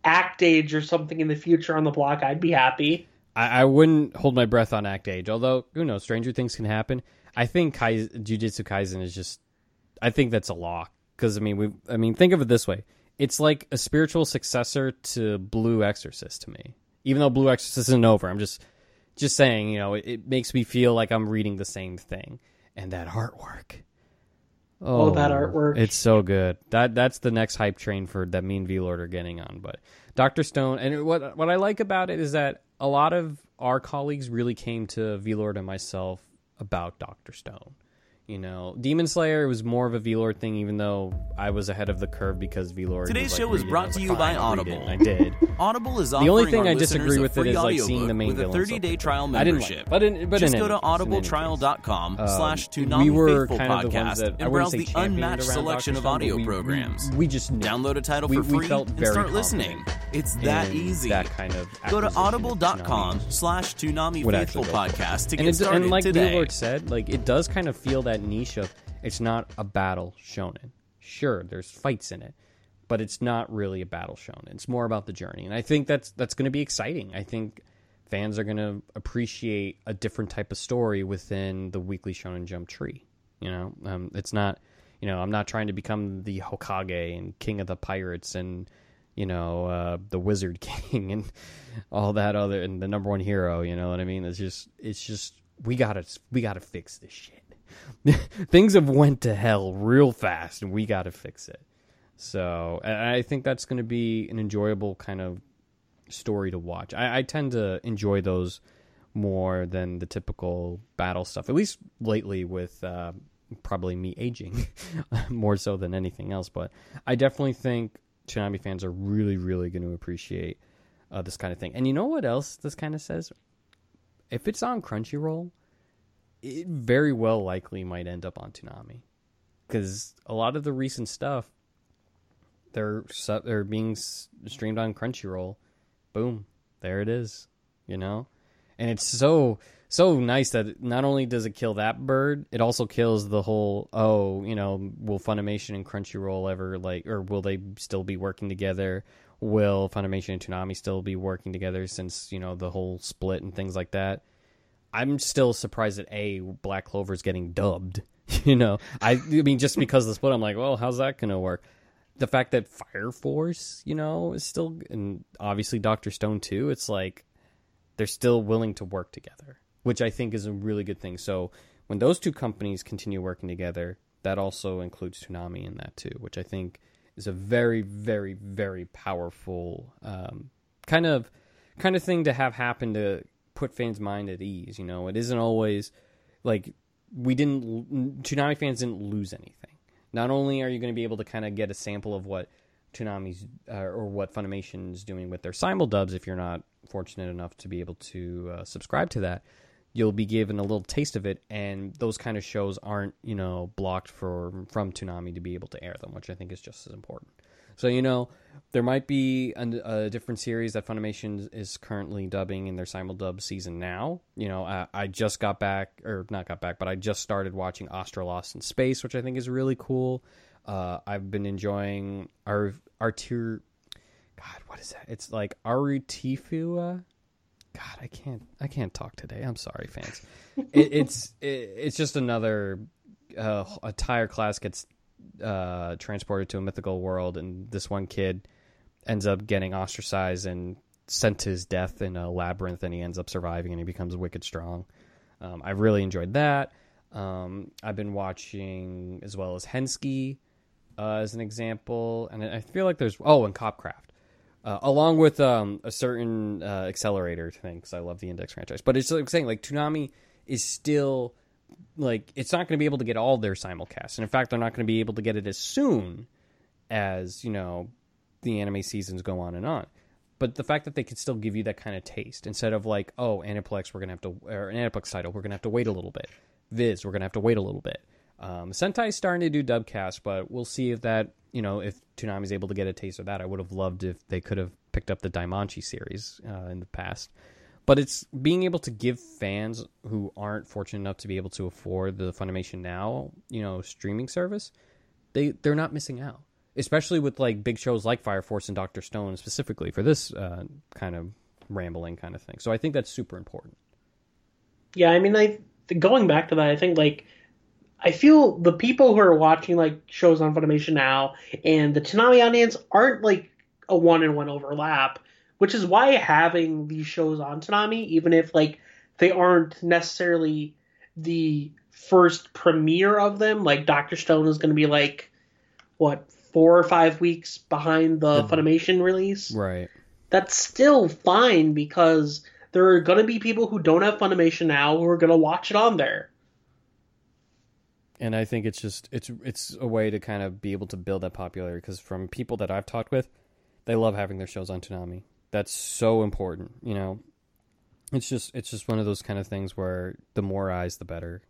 Act Age or something in the future on the block, I'd be happy. I, I wouldn't hold my breath on Act Age, although who knows, stranger things can happen. I think Kai, Jujutsu Kaisen is just, I think that's a lock because I mean we, I mean think of it this way: it's like a spiritual successor to Blue Exorcist to me. Even though Blue Exorcist isn't over, I'm just just saying, you know, it, it makes me feel like I'm reading the same thing. And that artwork. Oh, that artwork. It's so good. That that's the next hype train for that me and V Lord are getting on. But Doctor Stone, and what what I like about it is that a lot of our colleagues really came to V Lord and myself about Doctor Stone. You know, Demon Slayer was more of a V-Lord thing, even though I was ahead of the curve because V-Lord. Today's was, like, show it. brought was to you by "Fine, I'll read it," Audible. I did. Audible is on The only thing I disagree with it is, like, seeing the main with a villain 30-day so trial I didn't like membership. But in, but Just in go to audibletrial.com Um, slash we Toonami were kind of the ones podcast that and browse the unmatched selection of audio we- programs. We, we just knew. Download a title we, for we free and start listening. It's that easy. That kind of Go to audible.com slash Toonami Faithful actually go for it. podcast to get started and like today. Lord said, like it does kind of feel that niche of it's not a battle shonen. Sure, there's fights in it, but it's not really a battle shonen. It's more about the journey, and I think that's that's going to be exciting. I think fans are going to appreciate a different type of story within the weekly Shonen Jump tree. You know, um, it's not. You know, I'm not trying to become the Hokage and king of the pirates and you know uh, the Wizard King and all that other and the number one hero. You know what I mean? It's just it's just we gotta we gotta fix this shit. Things have went to hell real fast, and we gotta fix it. So I think that's going to be an enjoyable kind of story to watch. I, I tend to enjoy those more than the typical battle stuff. At least lately, with uh, probably me aging more so than anything else. But I definitely think Toonami fans are really, really going to appreciate uh, this kind of thing. And you know what else this kind of says? If it's on Crunchyroll, it very well likely might end up on Toonami because a lot of the recent stuff they're they're being streamed on Crunchyroll. Boom, there it is. You know, and it's so so nice that not only does it kill that bird, it also kills the whole. Oh, you know, will Funimation and Crunchyroll ever like, or will they still be working together? Will Funimation and Toonami still be working together since you know the whole split and things like that? I'm still surprised that a Black Clover is getting dubbed. You know, I, I mean, just because of the split, I'm like, well, how's that gonna work? The fact that Fire Force, you know, is still, and obviously Doctor Stone too. It's like they're still willing to work together, which I think is a really good thing. So when those two companies continue working together, that also includes Toonami in that too, which I think is a very, very, very powerful um, kind of kind of thing to have happen to put fans' mind at ease. You know, it isn't always like we didn't Toonami fans didn't lose anything. Not only are you going to be able to kind of get a sample of what Toonami's uh, or what Funimation's doing with their simul dubs, if you're not fortunate enough to be able to uh, subscribe to that, you'll be given a little taste of it. And those kind of shows aren't you know blocked for from Toonami to be able to air them, which I think is just as important. So you know, there might be a, a different series that Funimation is currently dubbing in their simuldub season now. You know, I, I just got back, or not got back, but I just started watching Astra Lost in Space, which I think is really cool. Uh, I've been enjoying our Artur. God, what is that? It's like Arutifua. God, I can't. I can't talk today. I'm sorry, fans. it, it's it, it's just another uh, a tire class gets uh, transported to a mythical world, and this one kid ends up getting ostracized and sent to his death in a labyrinth, and he ends up surviving, and he becomes wicked strong. Um, I really enjoyed that. Um, I've been watching as well as Hensuki uh, as an example, and I feel like there's oh, and Copcraft. Uh, along with um, a certain uh, accelerator thing, because I love the Index franchise. But it's like saying like Toonami is still like it's not going to be able to get all their simulcasts, and in fact, they're not going to be able to get it as soon as you know the anime seasons go on and on. But the fact that they could still give you that kind of taste instead of like, oh, Aniplex, we're gonna have to, or an Aniplex title, we're gonna have to wait a little bit. Viz, we're gonna have to wait a little bit. Um, Sentai's starting to do dubcast, but we'll see if that, you know, if Toonami's able to get a taste of that. I would have loved if they could have picked up the DanMachi series uh, in the past. But it's being able to give fans who aren't fortunate enough to be able to afford the Funimation Now, you know, streaming service, they they're not missing out. Especially with like big shows like Fire Force and Doctor Stone specifically for this uh, kind of rambling kind of thing. So I think that's super important. Yeah, I mean, I going back to that, I think like I feel the people who are watching like shows on Funimation now and the Toonami audience aren't like a one in one overlap. Which is why having these shows on Toonami, even if like they aren't necessarily the first premiere of them, like Doctor Stone is going to be like what four or five weeks behind the The- Funimation release. Right. That's still fine because there are going to be people who don't have Funimation now who are going to watch it on there. and I think it's just it's it's a way to kind of be able to build that popularity because from people that I've talked with, they love having their shows on Toonami. That's so important, you know. It's just it's just one of those kind of things where the more eyes, the better.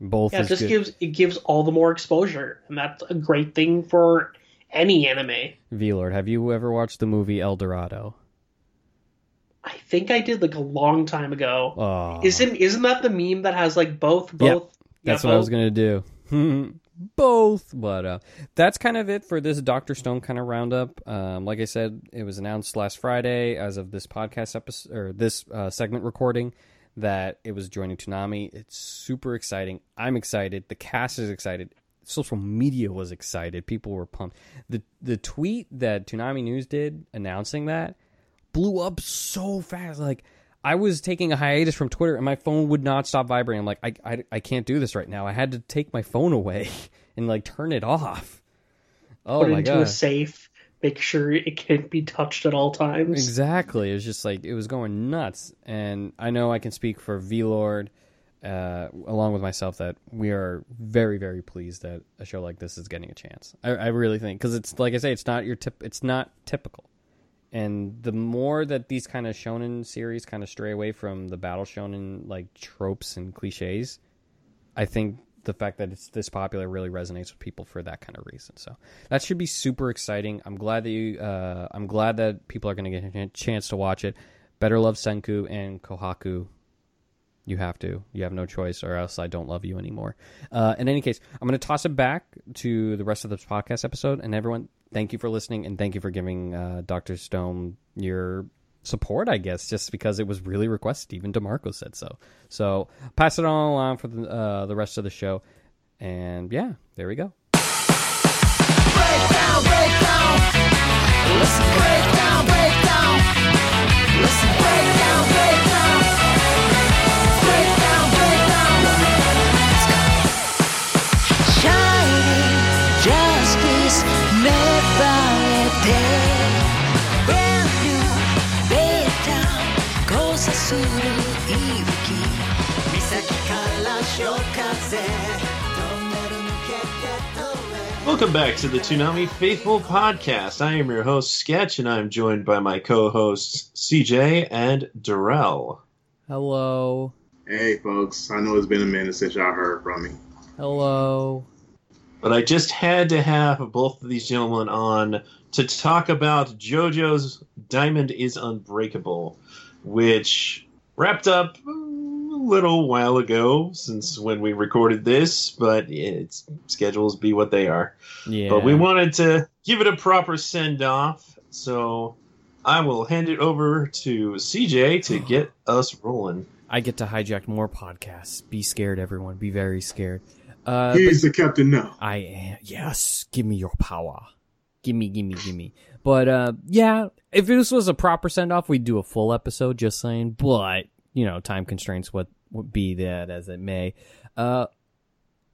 Both Yeah, it just good. gives it gives all the more exposure, and that's a great thing for any anime. V-Lord, have you ever watched the movie El Dorado? I think I did like a long time ago. Oh, Isn't isn't that the meme that has like both both? That's yeah, what I was gonna do. Both, but uh, that's kind of it for this Doctor Stone kind of roundup. Um, like I said, it was announced last Friday, as of this podcast episode or this uh, segment recording, that it was joining Toonami. It's super exciting. I'm excited. The cast is excited. Social media was excited. People were pumped. the The tweet that Toonami News did announcing that blew up so fast. Like I was taking a hiatus from Twitter, and my phone would not stop vibrating. I'm like, I, I, I can't do this right now. I had to take my phone away and like turn it off. Oh Put it into god! a safe. Make sure it can't be touched at all times. Exactly. It was just like it was going nuts, and I know I can speak for V Lord, uh, along with myself, that we are very, very pleased that a show like this is getting a chance. I, I really think because it's like I say, it's not your tip. It's not typical, and the more that these kind of shonen series kind of stray away from the battle shonen like tropes and cliches, I think the fact that it's this popular really resonates with people for that kind of reason. So that should be super exciting. I'm glad that you. Uh, I'm glad that people are going to get a chance to watch it. Better love Senku and Kohaku. You have to. You have no choice, or else I don't love you anymore. Uh, in any case, I'm going to toss it back to the rest of this podcast episode. And everyone, thank you for listening, and thank you for giving uh, Doctor Stone your support. I guess just because it was really requested. Even Demarco said so. So pass it on along for the uh, the rest of the show. And yeah, there we go. Breakdown, breakdown. Listen, breakdown, breakdown. Listen, breakdown, breakdown. Welcome back to the Toonami Faithful Podcast. I am your host, Sketch, and I'm joined by my co hosts, CJ and Darrell. Hello, Hey, folks. I know it's been a minute since y'all heard from me. hello. But I just had to have both of these gentlemen on to talk about JoJo's Diamond is Unbreakable, which wrapped up a little while ago since when we recorded this, but its schedules be what they are. Yeah, But we wanted to give it a proper send off, so I will hand it over to CJ to get us rolling. I get to hijack more podcasts. Be scared, everyone. Be very scared. Uh, He's the captain now. I am. Yes, give me your power. Give me, give me, give me. But uh, yeah, if this was a proper send off, we'd do a full episode. Just saying, but you know, time constraints would would be that as it may. Uh,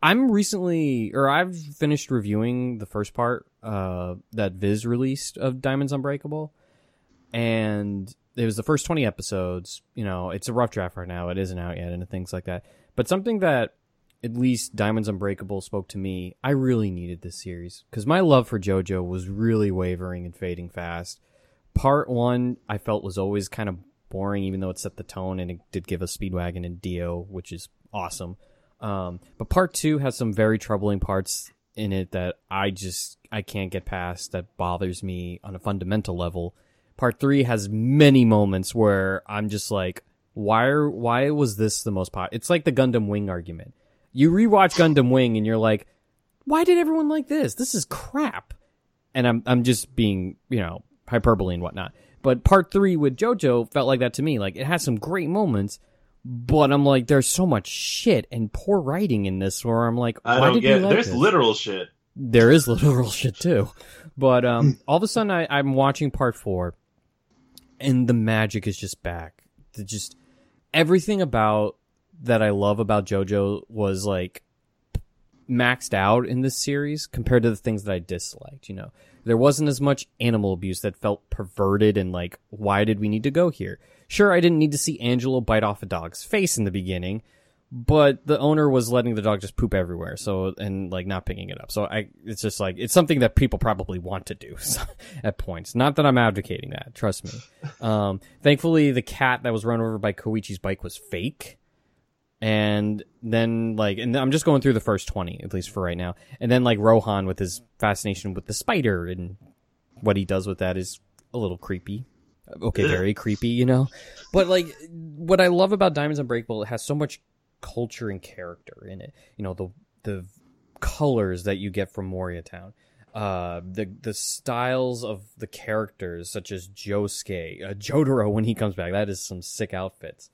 I'm recently, or I've finished reviewing the first part uh that Viz released of Diamonds Unbreakable, and it was the first 20 episodes. You know, it's a rough draft right now. It isn't out yet, and things like that. But something that at least Diamonds Unbreakable spoke to me. I really needed this series because my love for JoJo was really wavering and fading fast. Part one, I felt was always kind of boring, even though it set the tone and it did give us Speedwagon and Dio, which is awesome. Um, but part two has some very troubling parts in it that I just I can't get past. That bothers me on a fundamental level. Part three has many moments where I'm just like, why are why was this the most pop? It's like the Gundam Wing argument. You rewatch Gundam Wing and you're like, why did everyone like this? This is crap. And I'm I'm just being you know hyperbole and whatnot. But part three with JoJo felt like that to me. Like it has some great moments, but I'm like, there's so much shit and poor writing in this where I'm like, I don't did get you like there's this? literal shit. there is literal shit too. But um, all of a sudden, I, I'm watching part four, and the magic is just back. The just everything about that I love about JoJo was like maxed out in this series compared to the things that I disliked, you know. There wasn't as much animal abuse that felt perverted and like why did we need to go here? Sure, I didn't need to see Angelo bite off a dog's face in the beginning, but the owner was letting the dog just poop everywhere so and like not picking it up so i it's just like it's something that people probably want to do at points not that i'm advocating that trust me um thankfully the cat that was run over by koichi's bike was fake and then like and i'm just going through the first 20 at least for right now. And then like rohan with his fascination with the spider and what he does with that is a little creepy. Okay very creepy you know? But like what i love about diamonds unbreakable it has so much culture and character in it. You know, the the colors that you get from Morioh Town. Uh, the the styles of the characters, such as Josuke, uh, Jotaro when he comes back, that is some sick outfits,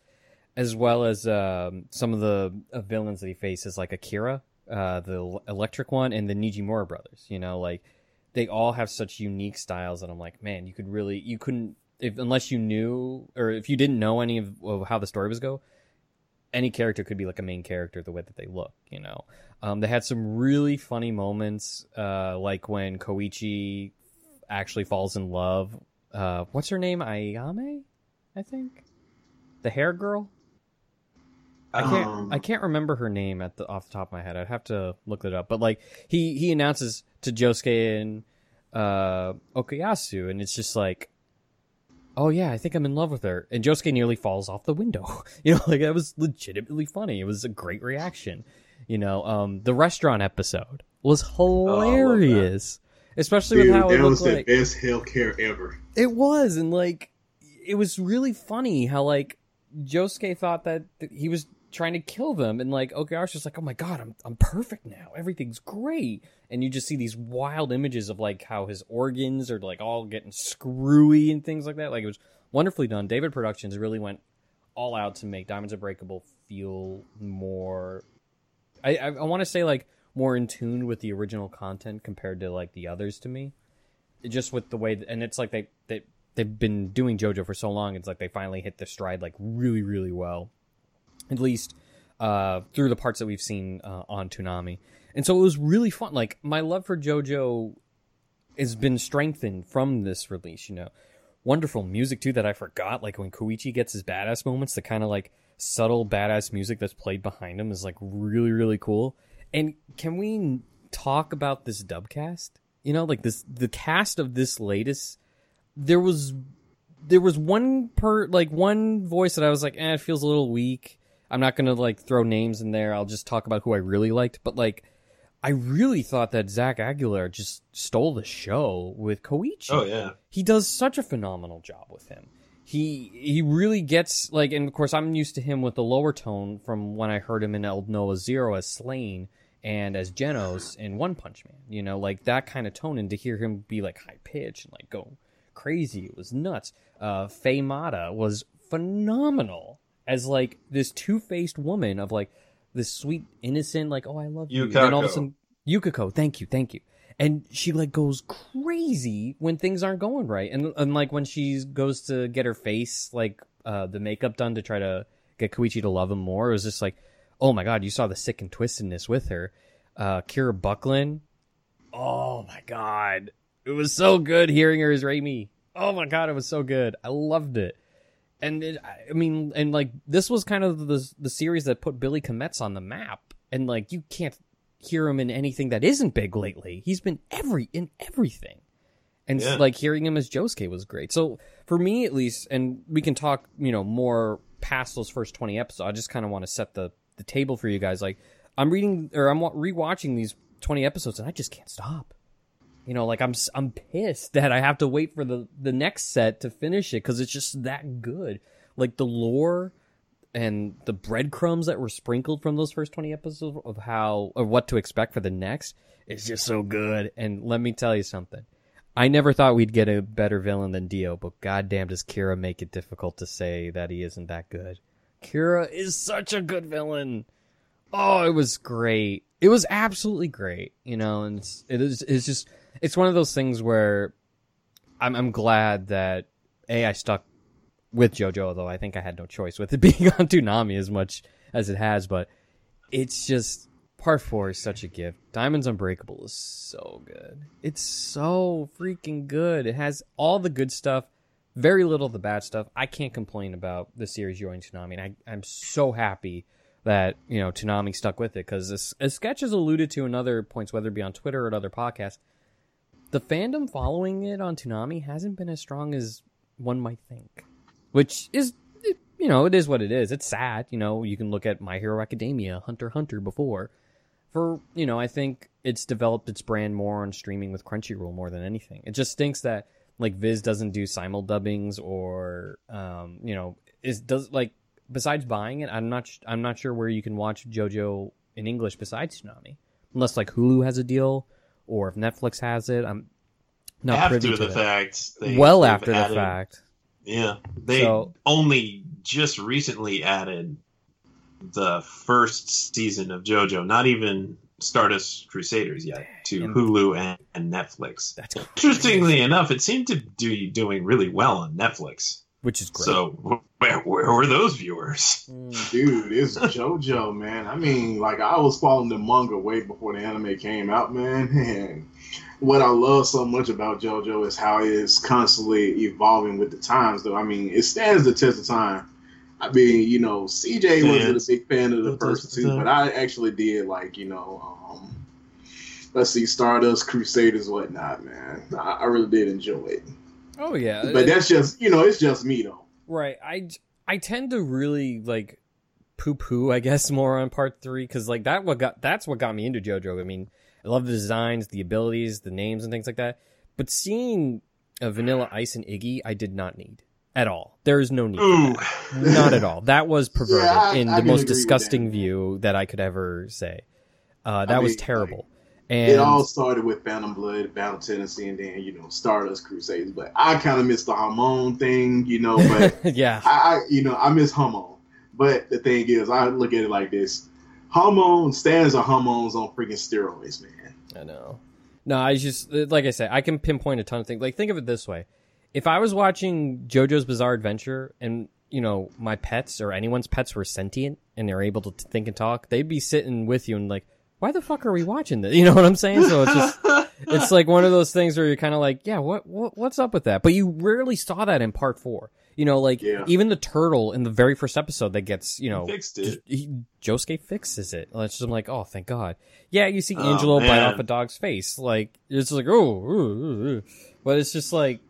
as well as um, some of the uh, villains that he faces, like Akira, uh, the electric one, and the Nijimura brothers. You know, like they all have such unique styles that I'm like, man, you could really, you couldn't, if unless you knew or if you didn't know any of, of how the story was go, any character could be like a main character the way that they look, you know. Um, they had some really funny moments, uh, like when Koichi actually falls in love. Uh, what's her name? Ayame, I think, the hair girl. I can't. Um, I can't remember her name at the off the top of my head. I'd have to look it up. But like he he announces to Josuke and uh, Okuyasu, and it's just like, oh yeah, I think I'm in love with her. And Josuke nearly falls off the window. You know, like that was legitimately funny. It was a great reaction. You know, um, the restaurant episode was hilarious, especially Dude, with how it was the like best healthcare ever. it was, and like it was really funny how like Josuke thought that he was trying to kill them, and like Okuyasu's just like, oh my god, I'm I'm perfect now, everything's great, and you just see these wild images of like how his organs are like all getting screwy and things like that. Like it was wonderfully done. David Productions really went all out to make Diamonds Unbreakable feel more. I I, I want to say like more in tune with the original content compared to like the others to me just with the way and it's like they they they've been doing JoJo for so long. It's like they finally hit the stride like really really well, at least uh, through the parts that we've seen uh, on Toonami. And so it was really fun. Like my love for JoJo has been strengthened from this release. You know, wonderful music too that I forgot. Like when Koichi gets his badass moments, the kind of like subtle badass music that's played behind him is like really really cool. And can we talk about this dubcast? You know, like this the cast of this latest there was there was one per like one voice that I was like, eh, it feels a little weak. I'm not gonna like throw names in there. I'll just talk about who I really liked. But like, I really thought that Zach Aguilar just stole the show with Koichi. Oh yeah. he does such a phenomenal job with him. He he really gets like, and of course I'm used to him with the lower tone from when I heard him in Aldnoah.Zero as Slaine and as Genos in One Punch Man. You know, like that kind of tone, and to hear him be like high pitched and like go crazy, it was nuts. Uh, Faye Mata was phenomenal as like this two faced woman of like this sweet innocent, like oh I love you, and then all of a Yukako. sudden Yukako, thank you, thank you. And she like goes crazy when things aren't going right, and and like when she goes to get her face like uh the makeup done to try to get Koichi to love him more, it was just like, oh my god, you saw the sick and twistedness with her. Uh, Kira Buckland, oh my god, it was so good hearing her as Reimi. Oh my god, it was so good. I loved it. And it, I mean, and like this was kind of the the series that put Billy Kometz on the map. And like you can't hear him in anything that isn't big lately. He's been every in everything. And Yeah. like hearing him as Josuke was great. So for me at least, and we can talk, you know, more past those first twenty episodes. I just kind of want to set the the table for you guys. Like I'm reading or I'm rewatching these twenty episodes, and I just can't stop. You know, like I'm I'm pissed that I have to wait for the the next set to finish it because it's just that good. Like the lore and the breadcrumbs that were sprinkled from those first 20 episodes of how of what to expect for the next is just so good. And let me tell you something. I never thought we'd get a better villain than dio but goddamn does kira make it difficult to say that he isn't that good. Kira is such a good villain. Oh it was great. It was absolutely great you know and it's, it is it's just it's one of those things where i'm i'm glad that a i stuck with JoJo, though I think I had no choice with it being on Toonami as much as it has. But it's just part four is such a gift. Diamonds Unbreakable is so good. It's so freaking good. It has all the good stuff, very little of the bad stuff. I can't complain about the series joining Toonami, and I, I'm so happy that you know Toonami stuck with it because as, Sketch has alluded to in other points, whether it be on Twitter or other podcasts, the fandom following it on Toonami hasn't been as strong as one might think, which is you know it is what it is. It's sad, you know. You can look at My Hero Academia, Hunter Hunter before. For you know, I think it's developed its brand more on streaming with Crunchyroll more than anything. It just stinks that like Viz doesn't do simul dubbings or um, you know is does like besides buying it, I'm not sh- I'm not sure where you can watch JoJo in English besides Toonami, unless like Hulu has a deal or if Netflix has it. I'm not after privy to the fact. They, well after added- the fact. Yeah, they So- only just recently added the first season of JoJo. Not even Stardust Crusaders yet to And- Hulu and, and Netflix. Interestingly enough, it seemed to be doing really well on Netflix. Which is great. So where, where were those viewers? Mm. Dude, it's JoJo, man. I mean, like I was following the manga way before the anime came out, man. And what I love so much about JoJo is how it's constantly evolving with the times. Though I mean, it stands the test of time. I mean, you know, CJ wasn't a big fan of the the first two, but I actually did like, you know, um, let's see, Stardust, Crusaders, whatnot, man. I, I really did enjoy it. Oh yeah, But that's just, you know, it's just me though. Right. I I tend to really like poo poo, I guess, more on part three because like that what got that's what got me into JoJo. I mean, I love the designs, the abilities, the names, and things like that. But seeing a Vanilla Ice and Iggy, I did not need at all. There is no need. Not at all. That was perverted Yeah, I- in I the most disgusting that. view that I could ever say. Uh, that was mean, terrible. And it all started with Phantom Blood, Battle Tendency, and then you know Stardust Crusades. But I kind of miss the Hamon thing, you know. But yeah, I, I, you know, I miss Hamon. But the thing is, I look at it like this: Hamon stands are hormones on freaking steroids, man. I know. No, I just like I said, I can pinpoint a ton of things. Like think of it this way: if I was watching JoJo's Bizarre Adventure, and you know my pets or anyone's pets were sentient and they're able to think and talk, they'd be sitting with you and like, why the fuck are we watching this? You know what I'm saying? So it's just it's like one of those things where you're kind of like, yeah, what, what what's up with that? But you rarely saw that in part four. You know, like Yeah. even the turtle in the very first episode that gets you know fixed just- it. he, Josuke fixes it. It's just I'm like, oh, thank God. Yeah, you see Oh, Angelo bite off a dog's face. Like it's like, oh, but it's just like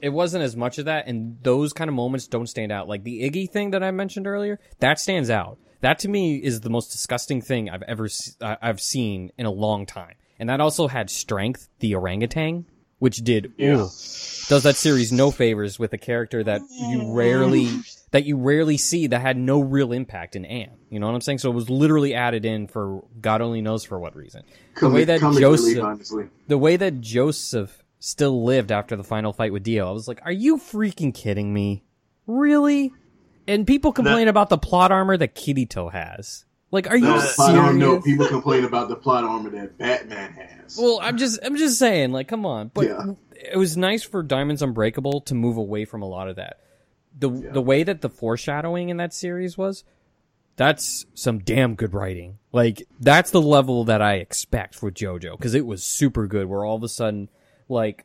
it wasn't as much of that, and those kind of moments don't stand out. Like the Iggy thing that I mentioned earlier, that stands out. That to me is the most disgusting thing I've ever se- I- I've seen in a long time, and that also had strength, the orangutan, which did Yeah. ooh, does that series no favors with a character that you rarely that you rarely see that had no real impact in Anne. You know what I'm saying? So it was literally added in for God only knows for what reason. The way that Joseph, relief, the way that Joseph still lived after the final fight with Dio, I was like, are you freaking kidding me? Really? And people complain about the plot armor that Kirito has. Like, are you No, I don't know. People complain about the plot armor that Batman has. Well, I'm just I'm just saying, like, come on. But Yeah. it was nice for Diamonds Unbreakable to move away from a lot of that. The Yeah. the way that the foreshadowing in that series was, that's some damn good writing. Like that's the level that I expect for JoJo because it was super good. Where all of a sudden, like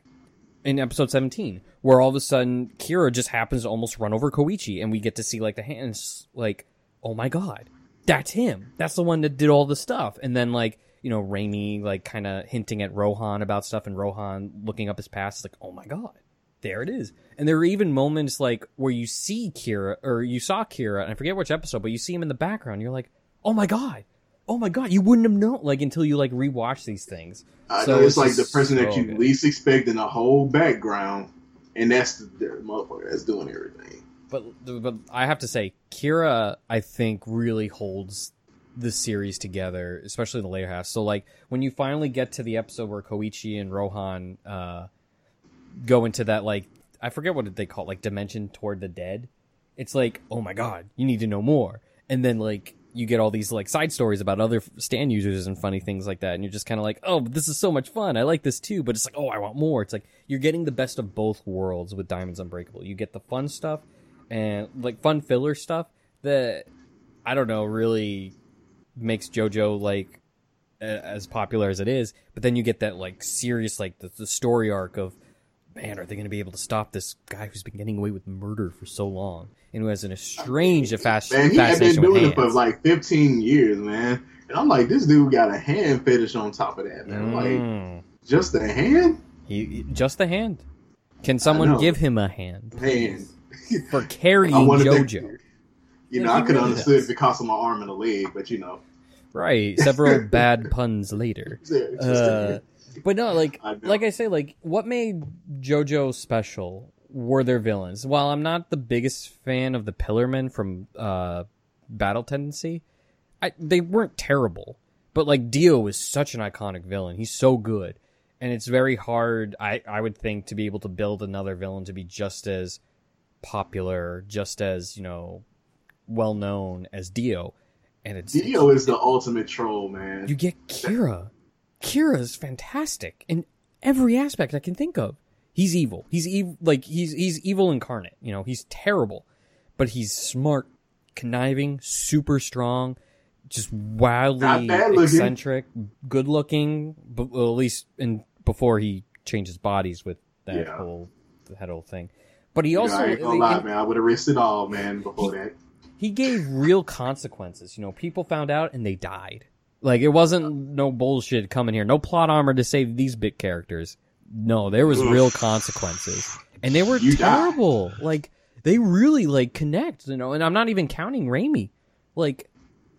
in episode 17, where all of a sudden Kira just happens to almost run over Koichi, and we get to see like the hands, like, oh my god, that's him. That's the one that did all the stuff. And then like, you know, Reimi like kind of hinting at Rohan about stuff, and Rohan looking up his past, like, oh my god, there it is. And there are even moments like where you see Kira, or you saw Kira, and I forget which episode, but you see him in the background. You're like, oh my god. Oh my god, you wouldn't have known like until you like rewatch these things. I So know it's, like the person that you good. least expect in the whole background, and that's the, the motherfucker that's doing everything. But but I have to say, Kira, I think really holds the series together, especially the later half. So like when you finally get to the episode where Koichi and Rohan uh, go into that like I forget what they call it, like dimension toward the dead. It's like oh my god, you need to know more, and then like you get all these like side stories about other stand users and funny things like that, and you're just kind of like oh, this is so much fun. I like this too, but it's like oh, I want more. It's like you're getting the best of both worlds with Diamonds Unbreakable. You get the fun stuff and like fun filler stuff that I don't know really makes JoJo like as popular as it is. But then you get that like serious like the, the story arc of man, are they going to be able to stop this guy who's been getting away with murder for so long and who has an estranged fas- Man, he had been doing it for like 15 years, man. And I'm like, this dude got a hand fetish on top of that, man. Like, Mm. just a hand? He, just a hand. Can someone give him a hand Hand. for carrying I wanted to- JoJo? You Yeah, know, I could really understood does. because of my arm and a leg, but you know. Right. Several bad puns later. Uh. But no, like I like I say, like what made JoJo special were their villains. While I'm not the biggest fan of the Pillarmen from uh, Battle Tendency, I, they weren't terrible. But like Dio is such an iconic villain. He's so good, and it's very hard. I I would think to be able to build another villain to be just as popular, just as you know, well known as Dio. And it's Dio is the ultimate troll, man. you get Kira. Kira is fantastic in every aspect I can think of. He's evil. He's evil. Like he's he's evil incarnate. You know, he's terrible, but he's smart, conniving, super strong, just wildly Not bad looking. eccentric, good looking. But well, at least in before he changes bodies with that Yeah. whole that whole thing. But he also I ain't gonna lie, man. I would have risked it all, man, before that. he gave real consequences. You know, people found out and they died. Like it wasn't no bullshit coming here. No plot armor to save these bit characters. No, there was Oof. real consequences, and they were You terrible. Like they really like connect. You know, and I'm not even counting Reimi. Like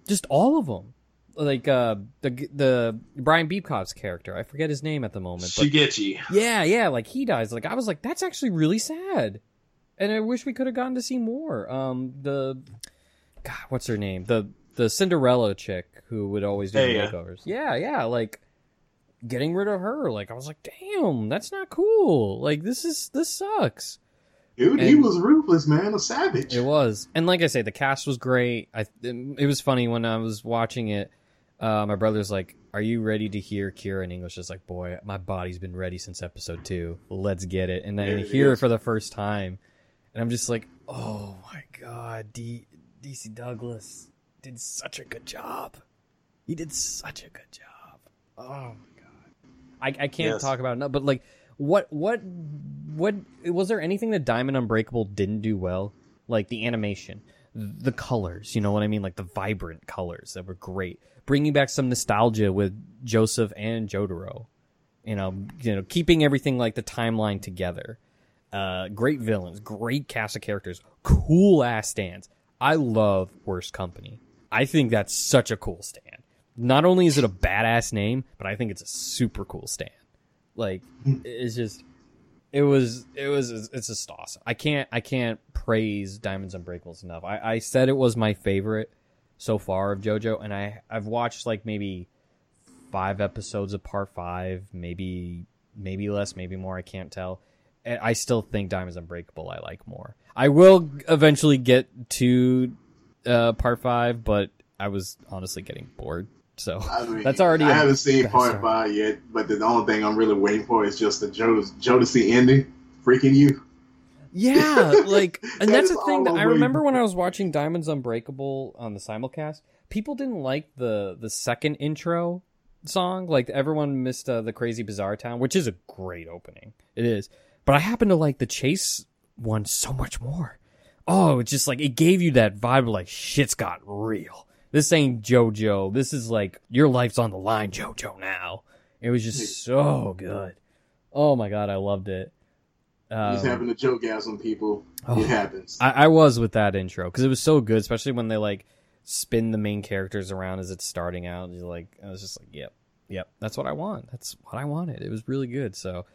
just all of them. Like uh the the Brian Beacock's character. I forget his name at the moment. But Shigechi. yeah, yeah, like he dies. Like I was like, that's actually really sad, and I wish we could have gotten to see more. Um, the God, what's her name? The the Cinderella chick who would always do Hey, the yeah. makeovers. Yeah, yeah, like getting rid of her. Like I was like, damn, that's not cool. Like this is this sucks. Dude, he was ruthless, man. A savage. It was, and like I say, the cast was great. I it was funny when I was watching it. Uh, my brother's like, "Are you ready to hear Kira in English?" It's like, "Boy, my body's been ready since episode two. Let's get it." And then Yeah, I it hear for the first time, and I'm just like, "Oh my god, D- DC Douglas did such a good job. He did such a good job. Oh my god, I I can't Yes. talk about it enough. But like, what what what was there anything that Diamond Unbreakable didn't do well? Like the animation, the colors, you know what I mean? Like the vibrant colors that were great. Bringing back some nostalgia with Joseph and Jotaro. You know, you know, keeping everything like the timeline together. Uh, great villains, great cast of characters, cool ass stands. I love Worst Company. I think that's such a cool stand. Not only is it a badass name, but I think it's a super cool stand. Like it's just it was it was it's just awesome. I can't I can't praise Diamonds Unbreakables enough. I, I said it was my favorite so far of JoJo, and I I've watched like maybe five episodes of Part Five, maybe maybe less, maybe more. I can't tell. I still think Diamonds Unbreakable I like more. I will eventually get to uh, Part Five, but I was honestly getting bored. So I mean, that's already. I a haven't seen part start. five yet, but the only thing I'm really waiting for is just the Jodeci, Jodeci ending, freaking you. Yeah, like, and That that's the thing that I remember when I was watching Diamonds Unbreakable on the simulcast. People didn't like the the second intro song. Like everyone missed uh, the Crazy Bizarre Town, which is a great opening. It is, but I happen to like the Chase one so much more. Oh, it's just like it gave you that vibe of like shit's got real. This ain't JoJo. This is like your life's on the line, JoJo. Now it was just so good. Oh my god, I loved it. He's Um, having a joke gas on people. Oh. It happens. I, I was with that intro because it was so good, especially when they like spin the main characters around as it's starting out. You're like, I was just like, yep, yep, that's what I want. That's what I wanted. It was really good. So,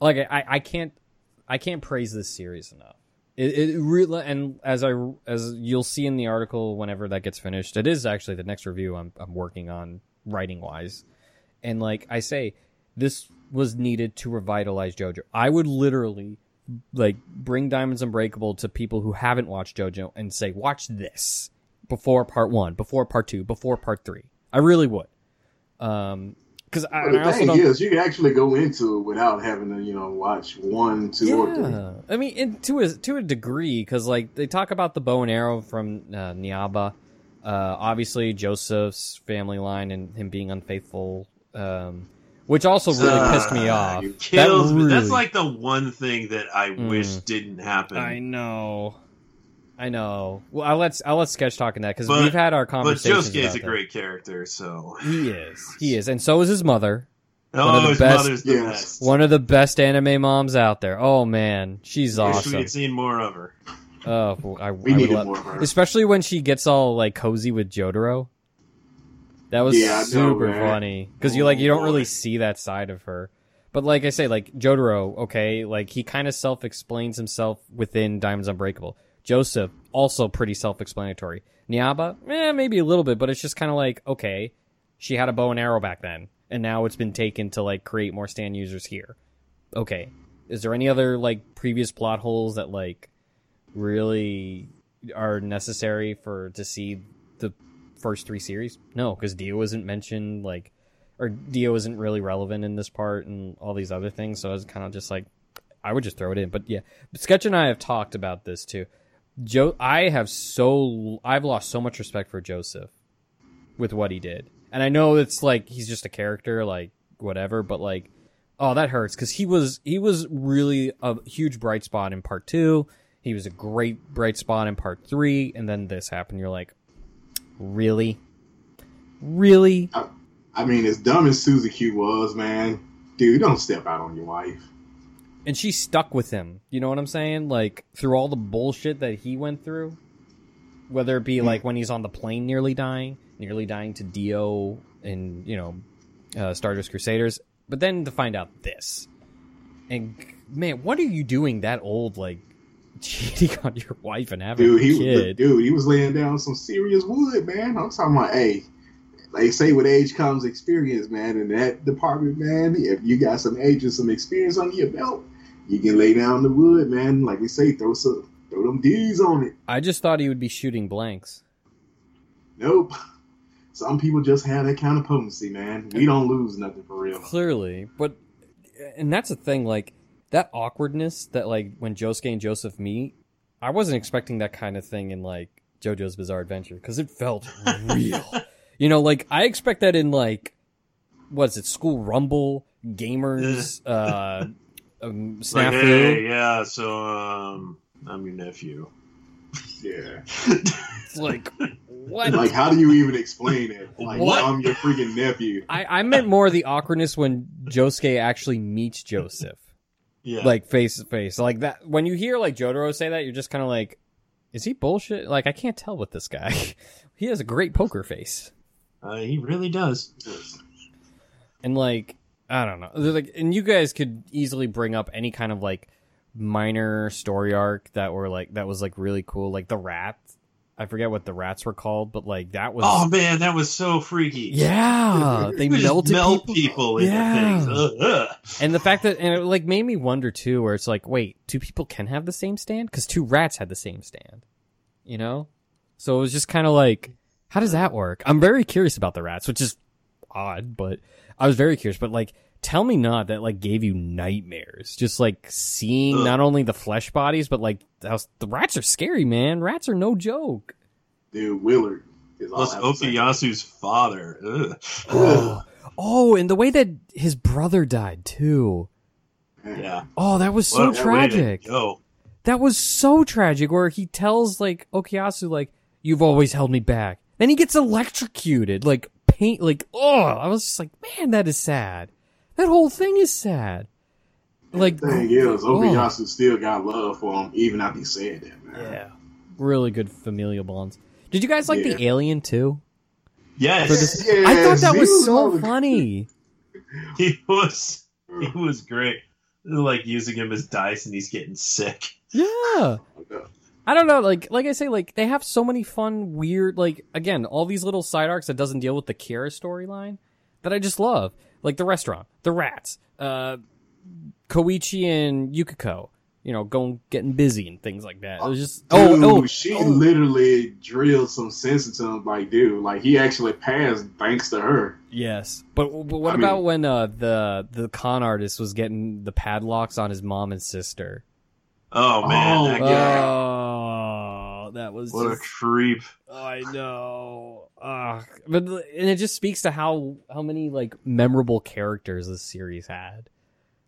like, I, I can't, I can't praise this series enough. It, it really, and as I, as you'll see in the article whenever that gets finished, it is actually the next review I'm, I'm working on writing wise, and like I say, this was needed to revitalize JoJo. I would literally like bring Diamonds Unbreakable to people who haven't watched JoJo and say, watch this before part one, before part two, before part three. I really would. Um, because I, But and I the also thing don't. is, you can actually go into it without having to, you know, watch one, two, or three. Yeah, I mean, it, to a to a degree, because like they talk about the bow and arrow from uh, Niaba, uh, obviously Joseph's family line and him being unfaithful, um, which also really pissed me off. Kills That me. That's like the one thing that I Mm. wish didn't happen. I know, I know. Well, I'll let I'll let Sketch talk in that because we've had our conversation. but conversations. Josuke is about a that. great character, so He is. He is, and so is his mother. Oh, of oh, the his best- mother's the Yes. best. One of the best anime moms out there. Oh man, she's Wish we awesome. had seen more of her. Oh, well, I, We I needed love- more of her. especially when she gets all like cozy with Jotaro. That was Yeah, I know, super man. funny because you like you Oh, don't really see that side of her. But like I say, like Jotaro, okay, like he kind of self explains himself within Diamonds Unbreakable. Joseph also pretty self explanatory. Enyaba, eh, maybe a little bit, but it's just kind of like okay, she had a bow and arrow back then, and now it's been taken to like create more stand users here. Okay, is there any other like previous plot holes that like really are necessary for to see the first three series? No, because Dio isn't mentioned, like, or Dio isn't really relevant in this part and all these other things. So I was kind of just like, I would just throw it in. But yeah, Sketch and I have talked about this too. Joe, I have so I've lost so much respect for Joseph with what he did, and I know it's like he's just a character, like whatever. But like, oh, that hurts because he was he was really a huge bright spot in part two. He was a great bright spot in part three, and then this happened. You're like, really, really? I mean, as dumb as Susie Q was, man, dude, don't step out on your wife. And she stuck with him. You know what I'm saying? Like through all the bullshit that he went through, whether it be like when he's on the plane, nearly dying, nearly dying to Dio and you know, uh, Stardust Crusaders, but then to find out this, and man, what are you doing that old? Like cheating on your wife and having Dude, a he kid? dude, he was laying down some serious wood, man. I'm talking about, hey, they say with age comes experience, man. In that department, man, if you got some age and some experience under your belt, you can lay down the wood, man. Like we say, throw some, throw them D's on it. I just thought he would be shooting blanks. Nope. Some people just have that kind of potency, man. We don't lose nothing for real. Clearly, but and that's the thing, like that awkwardness that like when Josuke and Joseph meet, I wasn't expecting that kind of thing in like JoJo's Bizarre Adventure because it felt real. you know, like I expect that in like what's it, School Rumble, Gamers, uh, um, It's like, hey, yeah, so um, I'm your nephew. Yeah. It's like what? Like, how do you even explain it? Like, What? I'm your freaking nephew. I, I meant more the awkwardness when Josuke actually meets Joseph. Yeah, like face to face like that when you hear like jotaro say that you're just kind of like is he bullshit like i can't tell with this guy he has a great poker face uh, he really does. and like i don't know They're like and you guys could easily bring up any kind of like minor story arc that were like that was like really cool like the rat i forget what the rats were called but like that was Oh man, that was so freaky. yeah they melted melt people, people, Yeah. things. Ugh, ugh. and the fact that and it like made me wonder too where it's like wait two people can have the same stand because two rats had the same stand you know so it was just kind of like how does that work i'm very curious about the rats which is odd but i was very curious but like tell me not that like gave you nightmares just like seeing Ugh. not only the flesh bodies but like that was, the rats are scary man rats are no joke Dude, Willard is all Plus I have to say. Okuyasu's father. Oh, oh and the way that his brother died too Yeah. oh that was so What a way to tragic Go. That was so tragic where he tells like Okuyasu like you've always held me back. Then he gets electrocuted like paint like oh I was just like man that is sad. That whole thing is sad. Like thing is, oh, Okuyasu still got love for him, even after he said that, man. yeah. Really good familial bonds. Did you guys like the alien too? Yes. This- Yes, I thought that was was so on the- funny. He was. He was great. Like using him as dice, and he's getting sick. Yeah. Oh, I don't know, like like I say, like they have so many fun, weird, like again, all these little side arcs that doesn't deal with the Kira storyline that I just love. Like the restaurant, the rats, uh Koichi and Yukako. you know, going getting busy and things like that. It was just Dude, oh oh she oh. literally drilled some sense into him. Like, dude, like he actually passed thanks to her. Yes, but but what I about mean- when uh, the the con artist was getting the padlocks on his mom and sister? Oh man, Oh, that guy. yeah. That was What a just- creep. I know. Ugh. But and it just speaks to how how many like memorable characters this series had.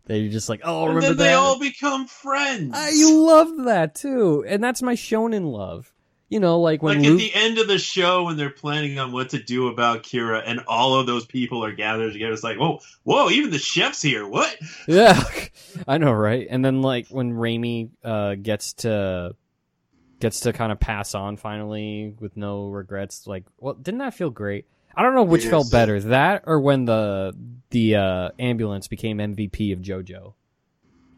They're just like, oh, and remember then that? they all become friends. I loved that too, and that's my shonen love. You know, like when like Luke, at the end of the show when they're planning on what to do about Kira and all of those people are gathered together, it's like, whoa, whoa, even the chef's here. What? yeah, I know, right? And then like when Reimi uh, gets to gets to kind of pass on finally with no regrets. Like, well, didn't that feel great? I don't know which Yes. felt better, that or when the the uh, ambulance became MVP of JoJo.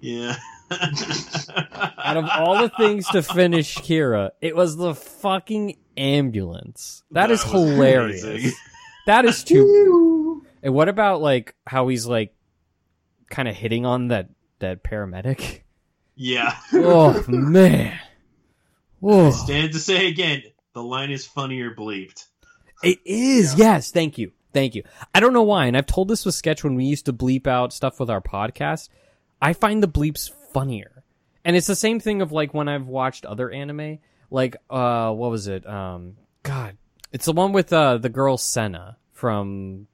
Yeah. Out of all the things to finish Kira, it was the fucking ambulance. That that is hilarious. amazing. That is too. And what about like how he's like kind of hitting on that that paramedic? yeah. Oh man. Oh, Stand to say again, the line is funnier bleeped. it is. Yes, thank you. Thank you. I don't know why, and I've told this with Sketch when we used to bleep out stuff with our podcast. I find the bleeps funnier. And it's the same thing of like when I've watched other anime, like uh what was it? Um god, it's the one with uh the girl Sena from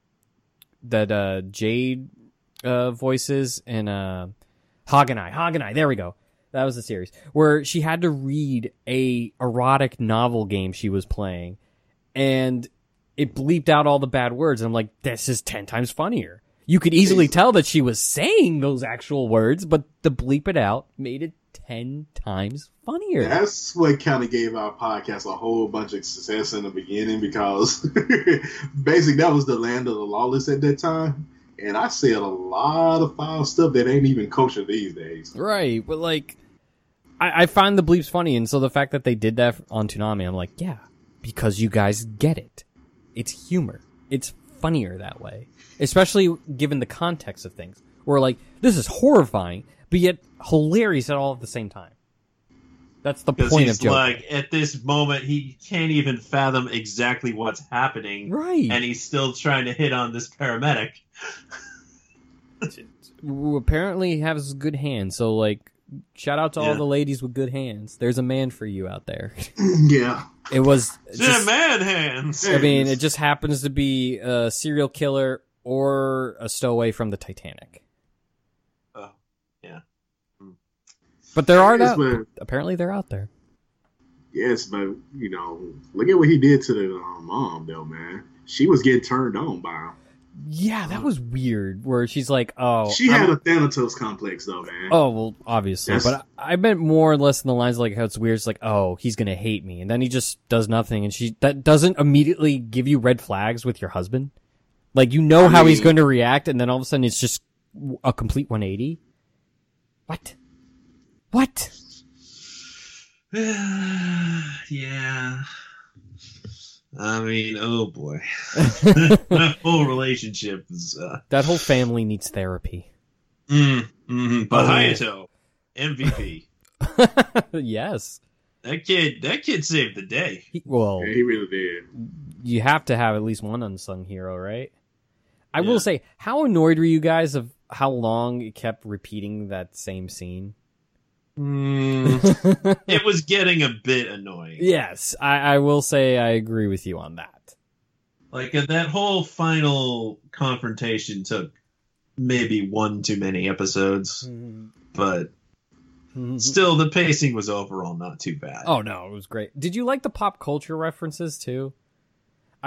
that uh Jade uh voices in uh Haganai. Haganai, there we go. That was the series where she had to read a erotic novel game she was playing and it bleeped out all the bad words. And I'm like, this is 10 times funnier. You could easily tell that she was saying those actual words, but to bleep it out made it 10 times funnier. That's what kind of gave our podcast a whole bunch of success in the beginning because basically that was the land of the lawless at that time. And I said a lot of foul stuff that ain't even kosher these days. Right, but like, I, I find the bleeps funny, and so the fact that they did that on Toonami, I'm like, yeah, because you guys get it. It's humor. It's funnier that way, especially given the context of things. Where like, this is horrifying, but yet hilarious at all at the same time. That's the point he's of joke. like, at this moment, he can't even fathom exactly what's happening. right. And he's still trying to hit on this paramedic. who apparently has good hands. So like, shout out to all the ladies with good hands. There's a man for you out there. yeah. It was Yeah, just- man hands. I mean, it just happens to be a serial killer or a stowaway from the Titanic. Oh, yeah. But there are Yes, that. but- Apparently, they're out there. Yes, but you know, look at what he did to the um, mom, though, man. She was getting turned on by him. Yeah, that was weird. Where she's like, "Oh, she I'm- had a Thanatos complex, though, man. Oh well, obviously, Yes. but I, I meant more or less in the lines like how it's weird. It's like, oh, he's gonna hate me, and then he just does nothing, and she that doesn't immediately give you red flags with your husband. Like you know I how he's going to react, and then all of a sudden it's just a complete 180. What? What? yeah. I mean, oh boy. that whole relationship is. Uh, That whole family needs therapy. mm, mm, but Oh. Hayato, MVP. yes. That kid, that kid saved the day. He, well, Yeah, he really did. you have to have at least one unsung hero, right? I Yeah. will say, how annoyed were you guys of how long it kept repeating that same scene? Mm, it was getting a bit annoying. yes, I, I will say I agree with you on that. Like uh, that whole final confrontation took maybe one too many episodes, but still the pacing was overall not too bad. oh no, it was great. Did you like the pop culture references too?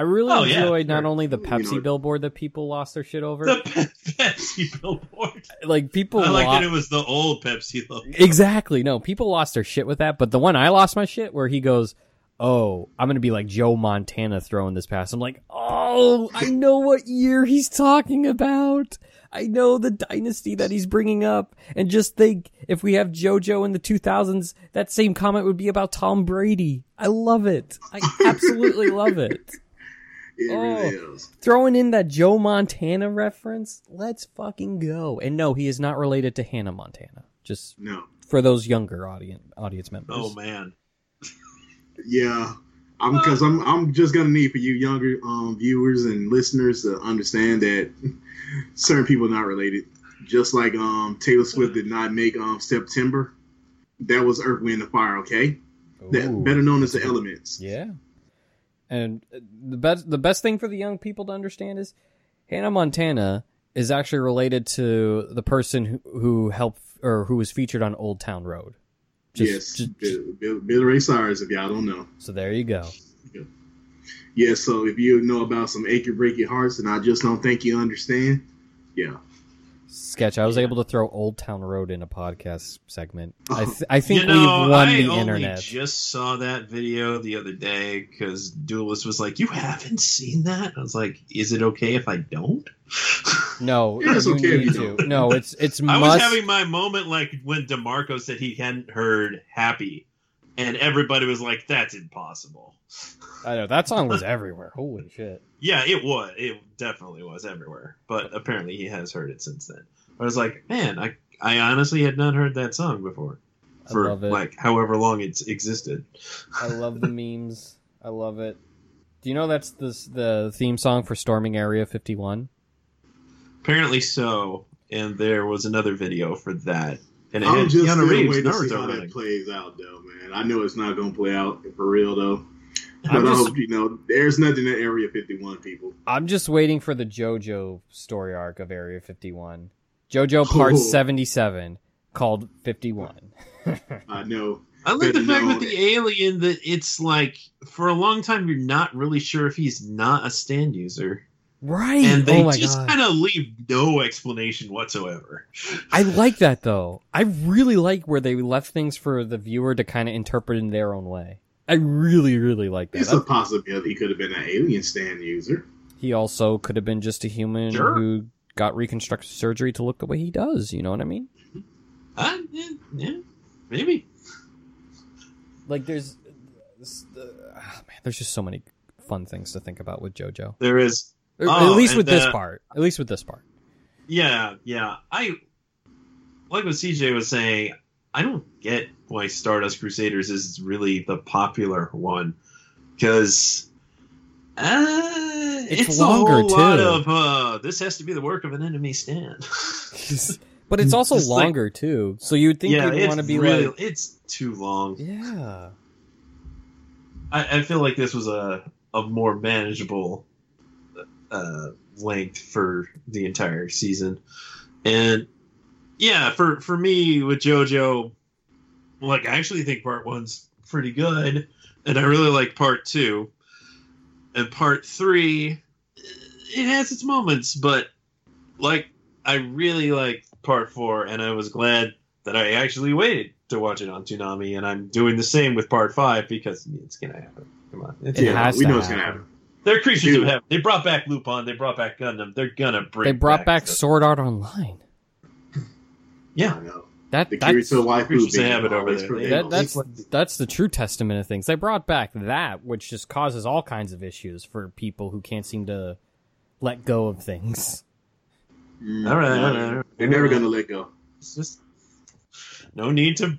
I really Oh, yeah, enjoyed not only the You Pepsi know- billboard that people lost their shit over, The Pe- Pepsi billboard. like people I like lo- that it was the old Pepsi logo. Exactly. No, people lost their shit with that. But the one I lost my shit where he goes, "Oh, I'm gonna be like Joe Montana throwing this pass." I'm like, "Oh, I know what year he's talking about. I know the dynasty that he's bringing up." And just think, if we have JoJo in the 2000s, that same comment would be about Tom Brady. I love it. I absolutely love it. It Oh. really is. Throwing in that Joe Montana reference. Let's fucking go. And no, he is not related to Hannah Montana. Just No. for those younger audience audience members. Oh man. Yeah. I'm because I'm I'm just gonna need for you younger um, viewers and listeners to understand that certain people are not related. Just like um, Taylor Swift did not make um, September. That was Earth, Wind, and Fire. Okay, that, better known as the Elements. Yeah. And the best the best thing for the young people to understand is Hannah Montana is actually related to the person who, who helped or who was featured on Old Town Road. Just- yes, just- Bill, Bill, Ray Cyrus. If y'all don't know, so there you go. yeah. So if you know about some achy breaky hearts, and I just don't think you understand, yeah. Sketch. I was able to throw Old Town Road in a podcast segment. I, oh, th- I think you know, we've won I the only internet. just saw that video the other day because Duelist was like, "You haven't seen that?" I was like, "Is it okay if I don't?" No, it's okay if you to. don't. No, it's it's I must. was having my moment like when Demarco said he hadn't heard "Happy," and everybody was like, "That's impossible." I know that song was everywhere. Holy shit! Yeah, it was. It definitely was everywhere. But apparently, he has heard it since then. I was like, man, I I honestly had not heard that song before for like however long it's existed. I love the memes. I love it. Do you know that's the the theme song for Storming Area 51? Apparently so, and there was another video for that. And it I'm just Keanu Reeves, waiting to see how that plays out, though, man. I know it's not gonna play out for real, though. But I'm I hope you know there's nothing in Area 51, people. I'm just waiting for the JoJo story arc of Area 51. JoJo oh. Part Oh. 77 called 51. I know. I like the fact known- with the alien that it's like for a long time you're not really sure if he's not a stand user, Right. and they oh my just kind of leave no explanation whatsoever. I like that though. I really like where they left things for the viewer to kind of interpret in their own way. I really, really like that. It's a possibility he could have been an alien stand user. he also could have been just a human Sure. who got reconstructive surgery to look the way he does. You know what I mean? Uh, yeah, yeah, maybe. Like there's, this- the- ah, man, there's just so many fun things to think about with JoJo. There is. Oh, at least with this part. At least with this part. Yeah, yeah. I like what CJ was saying. I don't get why Stardust Crusaders is really the popular one because uh, It's it's, longer, a whole lot too. of uh, this has to be the work of an enemy stand. But it's also Just like- longer too. So you'd think yeah, you'd want to be really like, it's too long. yeah. I, I feel like this was a a more manageable uh, length for the entire season, and yeah, for for me with JoJo, like I actually think part one's pretty good, and I really like part two, and part three, it has its moments, but like I really like part four, and I was glad that I actually waited to watch it on Toonami, and I'm doing the same with part five because it's gonna happen. Come on, it's It gonna has we to know it's gonna happen. Happen. they're creatures Dude. of heaven. They brought back Lupin. They brought back Gundam. They're gonna bring. They brought back stuff. Sword Art Online. Yeah, I know. That The that's Kirito waifu Creatures of being habit over there. prevails. that, that's that's the true testament of things. They brought back that, which just causes all kinds of issues for people who can't seem to let go of things. Mm, All right, no, all right, all right. They're never gonna let go. it's just no need to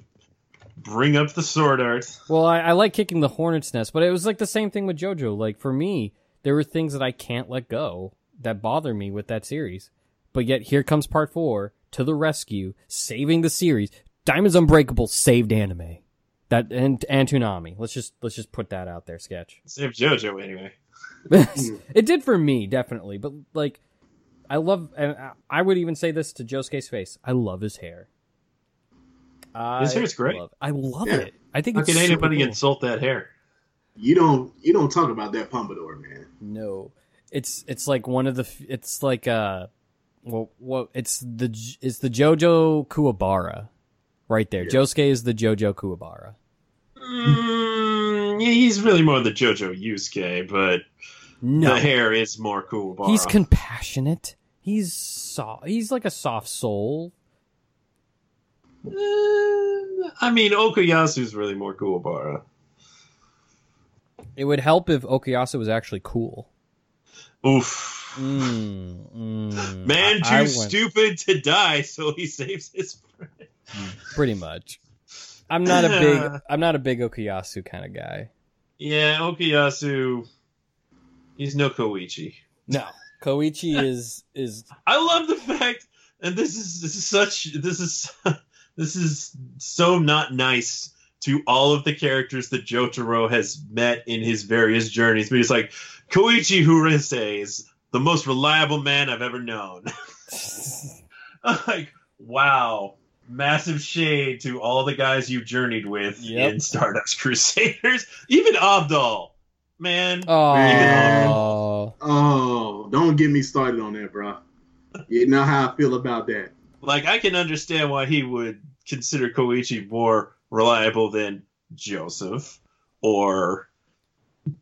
bring up the sword art. Well, I, I like kicking the hornet's nest, but it was like the same thing with JoJo. Like for me, there were things that I can't let go that bother me with that series. But yet here comes part four to the rescue, saving the series. Diamonds Unbreakable saved anime. That and and Toonami. Let's just let's just put that out there, sketch. Save JoJo anyway. it did for me, definitely. But like, I love, and I- I would even say this to Josuke's face. I love his hair. His I hair's great. love- I love Yeah. it. I think How it's can anybody cool. insult that hair? You don't you don't talk about that pompadour, man. No, it's it's like one of the. It's like uh, well, well, it's the it's the JoJo Kuwabara, right there. Yeah. Josuke is the JoJo Kuwabara. Mm, yeah, he's really more the JoJo Yusuke, but No, the hair is more cool. he's compassionate. He's soft. He's like a soft soul. Uh, I mean, Okuyasu's really more Kuwabara. It would help if Okuyasu was actually cool. Oof. Mm, mm. Man, too I- stupid to die, so he saves his friend. Pretty much. I'm not a big. I'm not a big Okuyasu kind of guy. Yeah, Okuyasu. He's no Koichi. No, Koichi is is I love the fact, and this is this is such this is this is so not nice to all of the characters that Jotaro has met in his various journeys. But he's like Koichi Hirose is the most reliable man I've ever known. like, wow. Massive shade to all the guys you journeyed with Yep. in Stardust Crusaders. Even Abdul. Man. oh Oh, don't get me started on that, bro. You know how I feel about that. Like I can understand why he would consider Koichi more reliable than Joseph or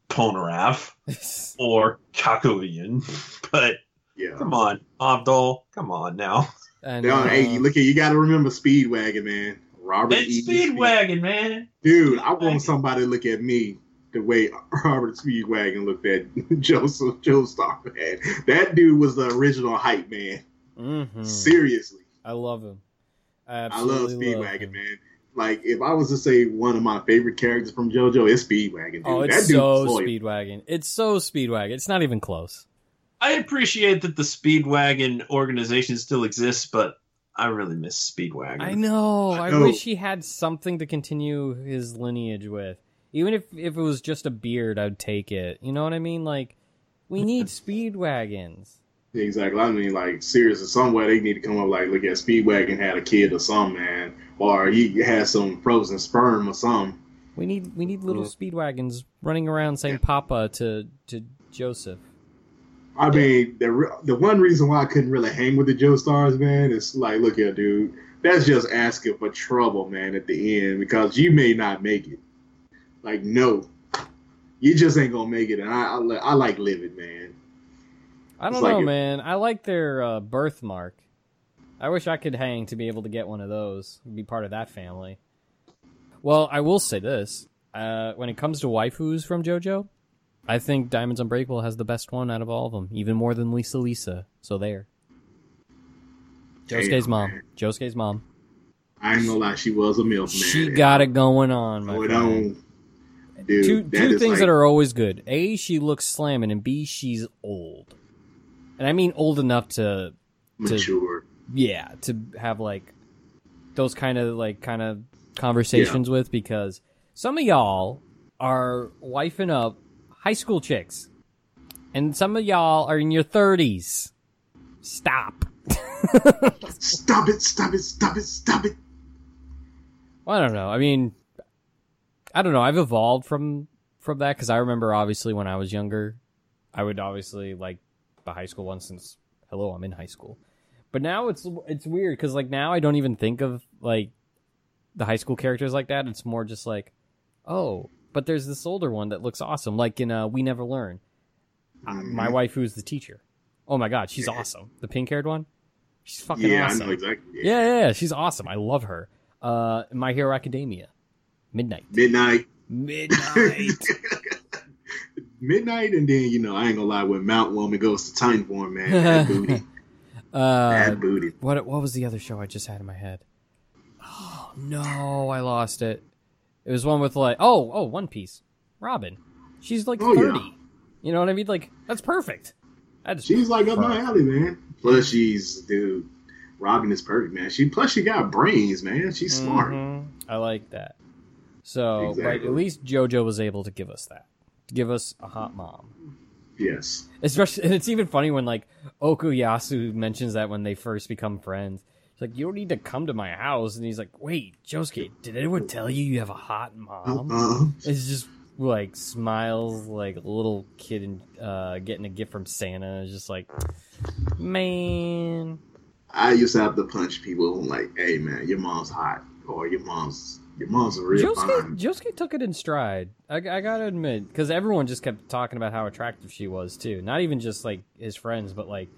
Polnareff or Kakyoin. But Yeah. come on, Abdul, come on now. and uh, hey, look at you. Got to remember Speedwagon, man. Robert It's E. Speedwagon, man. Dude, I want somebody to look at me the way Robert Speedwagon looked at Joseph Joestar, man. That dude was the original hype man. mhm. Seriously. I love him. I I love absolutely love Speedwagon, man. Like, if I was to say one of my favorite characters from JoJo, it's Speedwagon, dude. Oh, that it's dude so. Speedwagon. It's so Speedwagon. It's not even close. I appreciate that the Speedwagon organization still exists, but I really miss Speedwagon. I know. I, I wish he had something to continue his lineage with. Even if if it was just a beard, I'd take it. You know what I mean? Like, we need Speedwagons. Exactly. I mean, like, seriously, somewhere they need to come up, like, look at Speedwagon had a kid or something, man. Or he had some frozen sperm or something. We need we need little Yeah. Speedwagons running around saying Yeah. "Papa" to to Joseph. I mean, the the one reason why I couldn't really hang with the Joestars, man, is like, look here, dude. That's just asking for trouble, man, at the end because you may not make it. Like, no, you just ain't gonna make it. And I, I, I like living, man. I don't like know, it- man. I like their uh, birthmark. I wish I could hang to be able to get one of those. Be part of that family. Well, I will say this: uh, when it comes to waifus from JoJo, I think Diamonds Unbreakable has the best one out of all of them, even more than Lisa Lisa. So there. Josuke's mom. man. Josuke's mom. I ain't gonna lie, she was a milkman. She got it going on, my Going on. Dude, two two things like- that are always good. A, she looks slamming, and B, she's old. And I mean old enough to mature. yeah to have like those kind of like kind of conversations with because some of y'all are wifing up high school chicks and some of y'all are in your 30s stop Stop it! Stop it! Stop it! Stop it! well, i don't know i mean i don't know i've evolved from from that because i remember obviously when i was younger i would obviously like the high school one since hello i'm in high school but now it's it's weird because like now i don't even think of like the high school characters like that it's more just like oh but there's this older one that looks awesome like in uh we never learn uh, my Mhm. wife who's the teacher oh my god she's awesome the pink haired one she's fucking Yeah, awesome exactly. yeah, yeah, yeah, she's awesome. I love her. Uh, My Hero Academia, Midnight, Midnight. Midnight. Midnight, and then you know I ain't gonna lie when Mount Woman goes to Time Form, man. That booty, uh, that booty. what what was the other show I just had in my head? Oh no, I lost it. It was one with like oh oh One Piece, Robin. She's like Oh, yeah. thirty. You know what I mean? Like that's perfect. That's She's like up my alley, man. Plus, she's dude. Robin is perfect, man. She plus she got brains, man. She's smart. Mhm. I like that. So, but Exactly. at least JoJo was able to give us that, give us a hot mom. Yes. Especially, and it's even funny when like Okuyasu mentions that when they first become friends. He's like, "You don't need to come to my house," and he's like, "Wait, Josuke, did anyone tell you you have a hot mom?" Uh, It's just like smiles like a little kid and uh, getting a gift from Santa. It's just like, man, I used to have to punch people like, "Hey, man, your mom's hot," or "Your mom's your mom's a real Josuke, fine." Josuke took it in stride. I, I gotta admit, because everyone just kept talking about how attractive she was too. Not even just like his friends, but like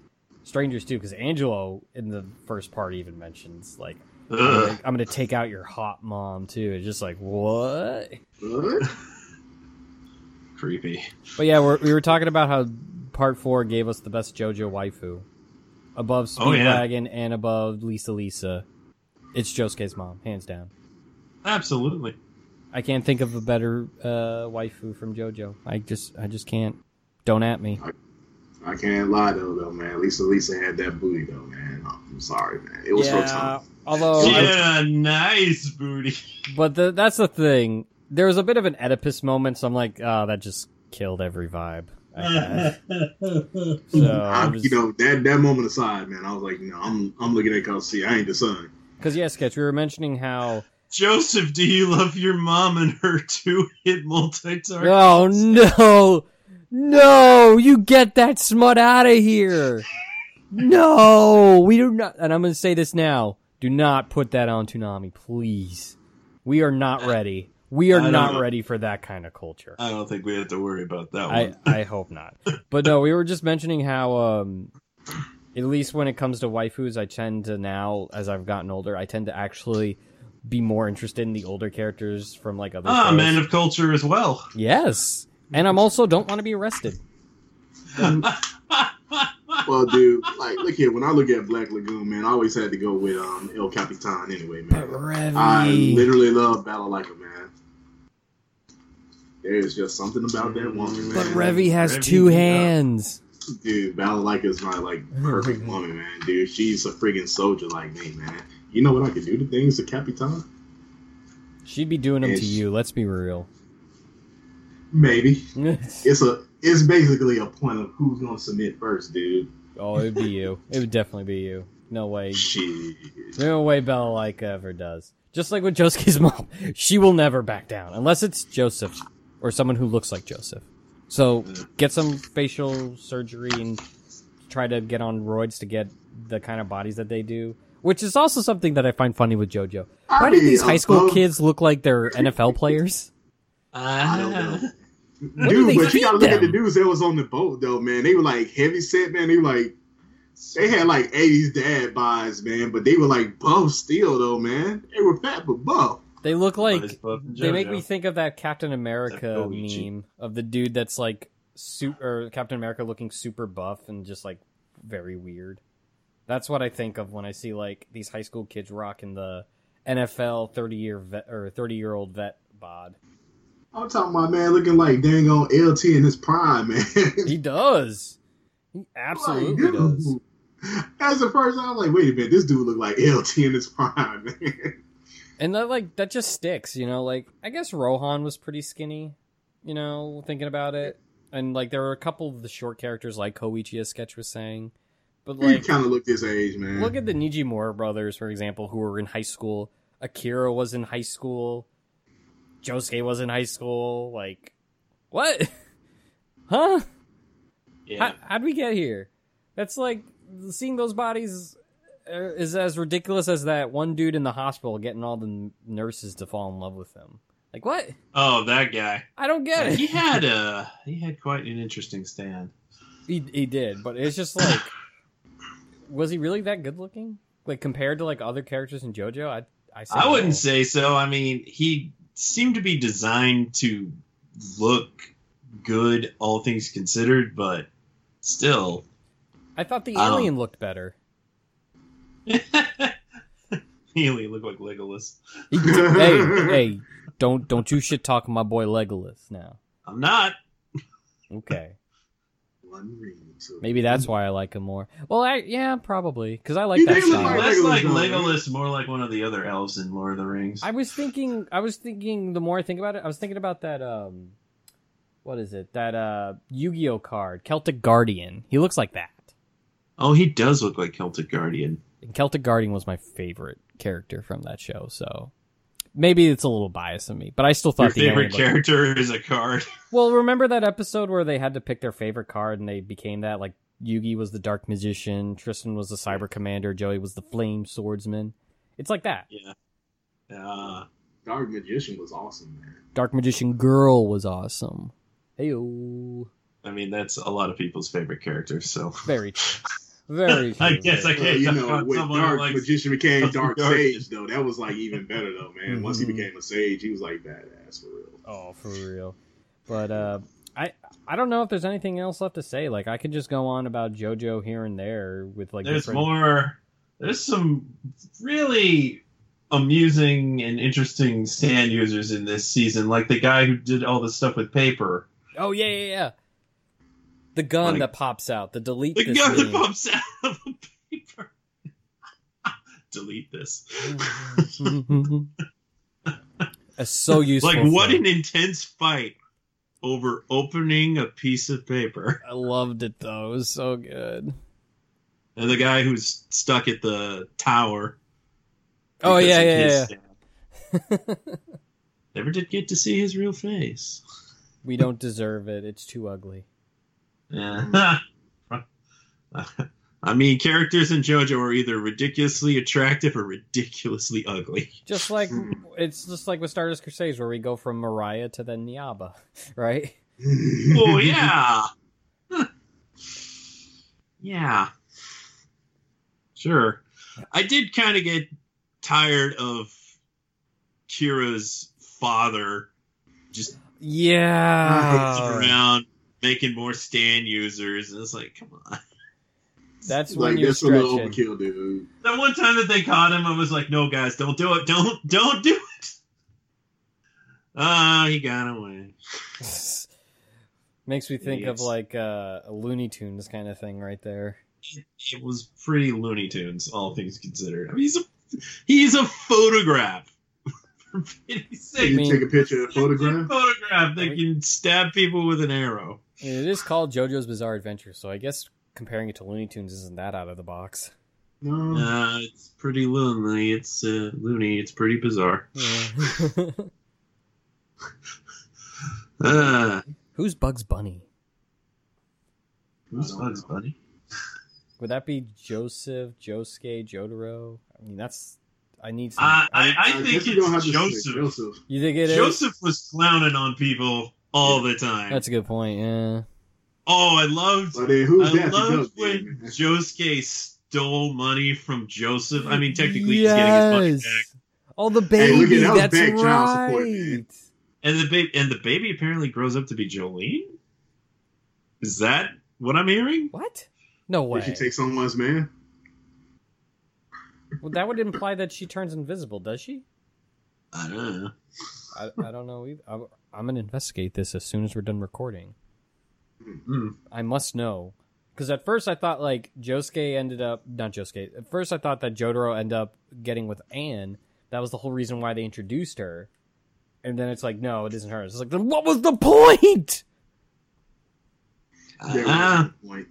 strangers too. Because Angelo in the first part even mentions like, I'm gonna, I'm gonna take out your hot mom too. It's just like what? What? Creepy. But yeah, we're, we were talking about how Part Four gave us the best JoJo waifu, above Oh, yeah. Speedwagon and above Lisa Lisa. It's Josuke's mom, hands down. Absolutely. I can't think of a better uh, waifu from JoJo. I just, I just can't. Don't at me. I can't lie though, though, man. Lisa Lisa had that booty though, man. I'm sorry, man. It was yeah, rotund. although, She I- nice booty. but the, that's the thing. There was a bit of an Oedipus moment, so I'm like, oh, that just killed every vibe. I so, I, was- you know that that moment aside, man, I was like, no, I'm I'm looking at cause see, I ain't the son. Because yeah, sketch. We were mentioning how. Joseph, do you love your mom and her two hit multi target? Oh no, no! You get that smut out of here! No, we do not. And I'm going to say this now: Do not put that on Toonami, please. We are not ready. We are know. ready for that kind of culture. I don't think we have to worry about that I. I hope not. But no, we were just mentioning how, um, at least when it comes to waifus, I tend to now, as I've gotten older, I tend to actually be more interested in the older characters from like other. Ah, shows. man of culture as well. Yes, and I'm also don't want to be arrested. Well, dude, like look here. When I look at Black Lagoon, man, I always had to go with um El Capitan anyway, man. I literally love Balalaika Man. There's just something about that woman, man. But Revy has Revy, two hands. Dude, Balalaika is my like perfect woman, man. Dude, she's a friggin' soldier like me, man. You know what I could do to things to Capitan? She'd be doing them to Ish. you. Let's be real. Maybe. It's a it's basically a point of who's gonna submit first, dude. oh, it'd be you. It would definitely be you. No way. Shit. No way Balalaika ever does. Just like with Josuke's mom, she will never back down unless it's Joseph or someone who looks like Joseph. So get some facial surgery and try to get on roids to get the kind of bodies that they do. Which is also something that I find funny with JoJo. Why do these high school kids look like they're NFL players? I don't know. do Dude, they but you gotta feed look at the them? dudes that was on the boat though, man. They were like heavy set, man. They were like they had like 80s dad buys, man, but they were like buff still though, man. They were fat but buff. They look like Buff they make me think of that Captain America Koichi. meme of the dude that's like super or Captain America looking super buff and just like very weird. That's what I think of when I see like these high school kids rocking the NFL thirty year vet or thirty year old vet bod. I'm talking about man looking like dang on LT in his prime, man. He does. He absolutely Like, does. As a first, I'm like, wait a minute, this dude look like LT in his prime, man. And that like that just sticks, you know. Like I guess Rohan was pretty skinny, you know, thinking about it. And like there were a couple of the short characters, like Koichi, as Sketch was saying. But he like, kind of looked his age, man. look at the Nijimura brothers, for example, who were in high school. Akira was in high school. Josuke was in high school. Like, what? huh? Yeah. How, how'd we get here? That's like seeing those bodies uh, is as ridiculous as that one dude in the hospital getting all the nurses to fall in love with him. Like what? Oh, that guy. I don't get it. he had a he had quite an interesting stand. He he did, but it's just like, was he really that good looking? Like compared to like other characters in JoJo, I I I wouldn't say so. I mean, he seemed to be designed to look good, all things considered, but still. I thought the alien looked better. he only looked like Legolas. He, hey hey, don't don't you shit talk my boy Legolas now. I'm not. Okay. One ring, so- Maybe that's why I like him more. Well, I, yeah, probably because I like He that style. Less like? Legolas, more like one of the other elves in Lord of the Rings. I was thinking. I was thinking. The more I think about it, I was thinking about that. Um, what is it? That uh, Yu-Gi-Oh card, Celtic Guardian. He looks like that. oh, he does look like Celtic Guardian. And Celtic Guardian was my favorite character from that show. So maybe it's a little biased of me, but I still Your thought the alien favorite looked- character is a card. Well, remember that episode where they had to pick their favorite card and they became that? Like Yugi was the Dark Magician, Tristan was the Cyber Commander, Joey was the Flame Swordsman. It's like that. Yeah. Uh, Dark Magician was awesome, man. Dark Magician Girl was awesome. Heyo. I mean, that's a lot of people's favorite characters. So Very true. Very. I guess I can't. you know, about when someone who Dark likes- Magician became Dark Dark Sage, though, that was like even better, though, man. Once he became a sage, he was like badass for real. Oh, for real. But uh I I don't know if there's anything else left to say. Like I could just go on about JoJo here and there with like there's different. more. There's some really amusing and interesting stand users in this season, like the guy who did all the stuff with paper. Oh yeah, yeah, yeah. The gun Like- that pops out. The delete. The this guy that pops out of the paper. Delete this. It's so useful. like what an intense fight over opening a piece of paper. I loved it though. It was so good. And the guy who's stuck at the tower. Oh yeah, yeah, yeah. Never did get to see his real face. we don't deserve it. It's too ugly. Yeah. I mean, characters in JoJo are either ridiculously attractive or ridiculously ugly. Just like it's just like with Stardust Crusades, where we go from Mariah to then Enyaba, right? Oh yeah, yeah, sure. I did kind of get tired of Kira's father just Yeah, around making more stand users, and it's like, come on. that's when like you're that's a little stretching. overkill, dude. That one time that they caught him, I was like, no, guys, don't do it. Don't, don't do it. Ah, he got away. Makes me think of like uh, a Looney Tunes kind of thing right there. It was pretty Looney Tunes, all things considered. I mean, he's a he's a photograph. For pity's So you take a picture of a photograph. photograph that can stab people with an arrow. I it is called JoJo's Bizarre Adventure, so I guess comparing it to Looney Tunes isn't that out of the box. No, Uh, it's pretty loony. It's uh, loony. It's pretty bizarre. Yeah. Uh, Who's Bugs Bunny? who's Bugs know. Bunny? Would that be Joseph, Josuke, Jotaro? I mean, that's. I need some. Uh, I, I I think guess don't have it's Joseph. Joseph. you think it is? Joseph was clowning on people all the time. That's a good point. Yeah. oh, I loved. But then I loved when man? Josuke stole money from Joseph. I mean, technically, he's getting his money back. All the Hey, baby. look at- that that's back child support, right. And the baby, and the baby apparently grows up to be Jolene. Is that what I'm hearing? What? No way. Did she take someone's man? well, that would imply that she turns invisible, does she? I don't know. I, I don't know either. I'm, I'm gonna investigate this as soon as we're done recording. Hmm. I must know. Because at first I thought like Josuke ended up not Josuke. At first I thought that Jotaro ended up getting with Anne. That was the whole reason why they introduced her. And then it's like, no, it isn't her. It's like, then what was the point? There Ah, was no point.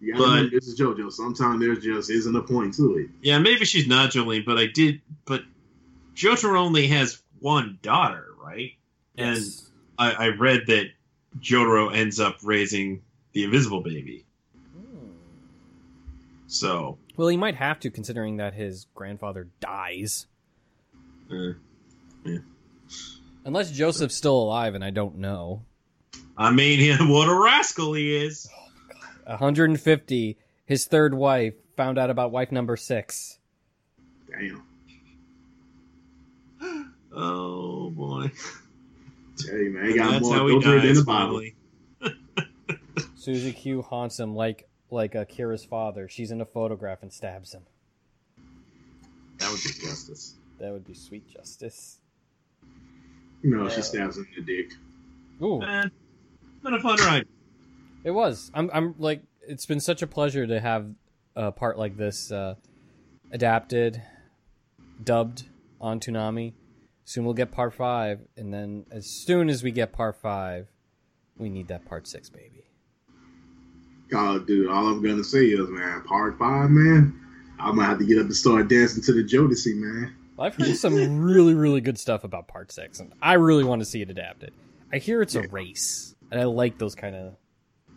You gotta But- this is JoJo. Sometimes there just isn't a point to it. yeah, maybe she's not Jolene, but I did. But Jotaro only has one daughter, right? And I, I read that Jotaro ends up raising the invisible baby. So, Well, he might have to, considering that his grandfather dies. uh, Unless Joseph's still alive, and I don't know. I mean, what a rascal he is. 150. His third wife found out about wife number six. Damn. Oh boy, Tell you, man, he got that's more how he adultery than the Bible. Susie Q haunts him like like Akira's father. She's in a photograph and stabs him. That would be justice. That would be sweet justice. No, Yeah. she stabs him in the dick. Ooh, Man, been a fun ride. it was. I'm I'm like it's been such a pleasure to have a part like this uh, adapted, dubbed on Toonami. Soon we'll get part five, and then as soon as we get part five, we need that part six, baby. God, dude, all I'm gonna say is, man, part five, man. I'm gonna have to get up and start dancing to the Jodeci, man. I've heard some really, really good stuff about Part Six, and I really want to see it adapted. I hear it's a race, and I like those kind of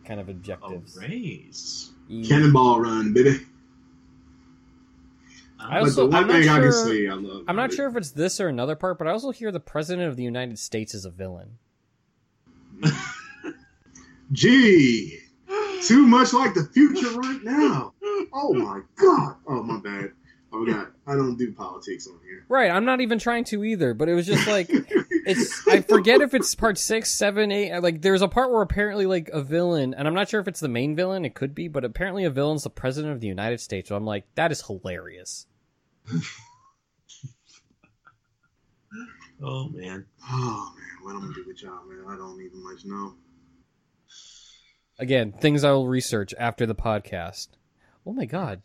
kind of A objectives. race. Yeah. Cannonball run, baby. I also, I'm not thing I can sure. I love. I'm not sure if it's this or another part, but I also hear the president of the United States is a villain. Gee, too much like the future right now. Oh my god. Oh my bad. Oh god. I don't do politics on here. Right, I'm not even trying to either, but it was just like it's I forget if it's part six, seven, eight. Like there's a part where apparently like a villain, and I'm not sure if it's the main villain. It could be, but apparently a villain's the president of the United States. So I'm like, that is hilarious. Oh man. Oh man, what I'm gonna do with y'all, man? I don't even much know. Again, things I will research after the podcast. Oh my god,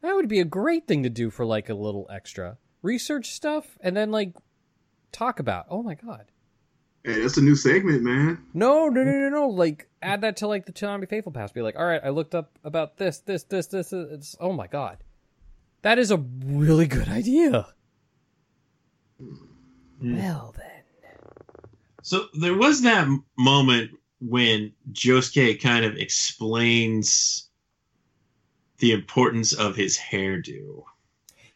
that would be a great thing to do for like a little extra research stuff, and then like talk about. Oh my god. Hey, that's a new segment, man. No, no, no, no, no. Like, add that to like the Toonami Faithful Pass. Be like, all right, I looked up about this, this, this, this. this. It's oh my god, that is a really good idea. Well then, So there was that moment when Josuke kind of explains the importance of his hairdo.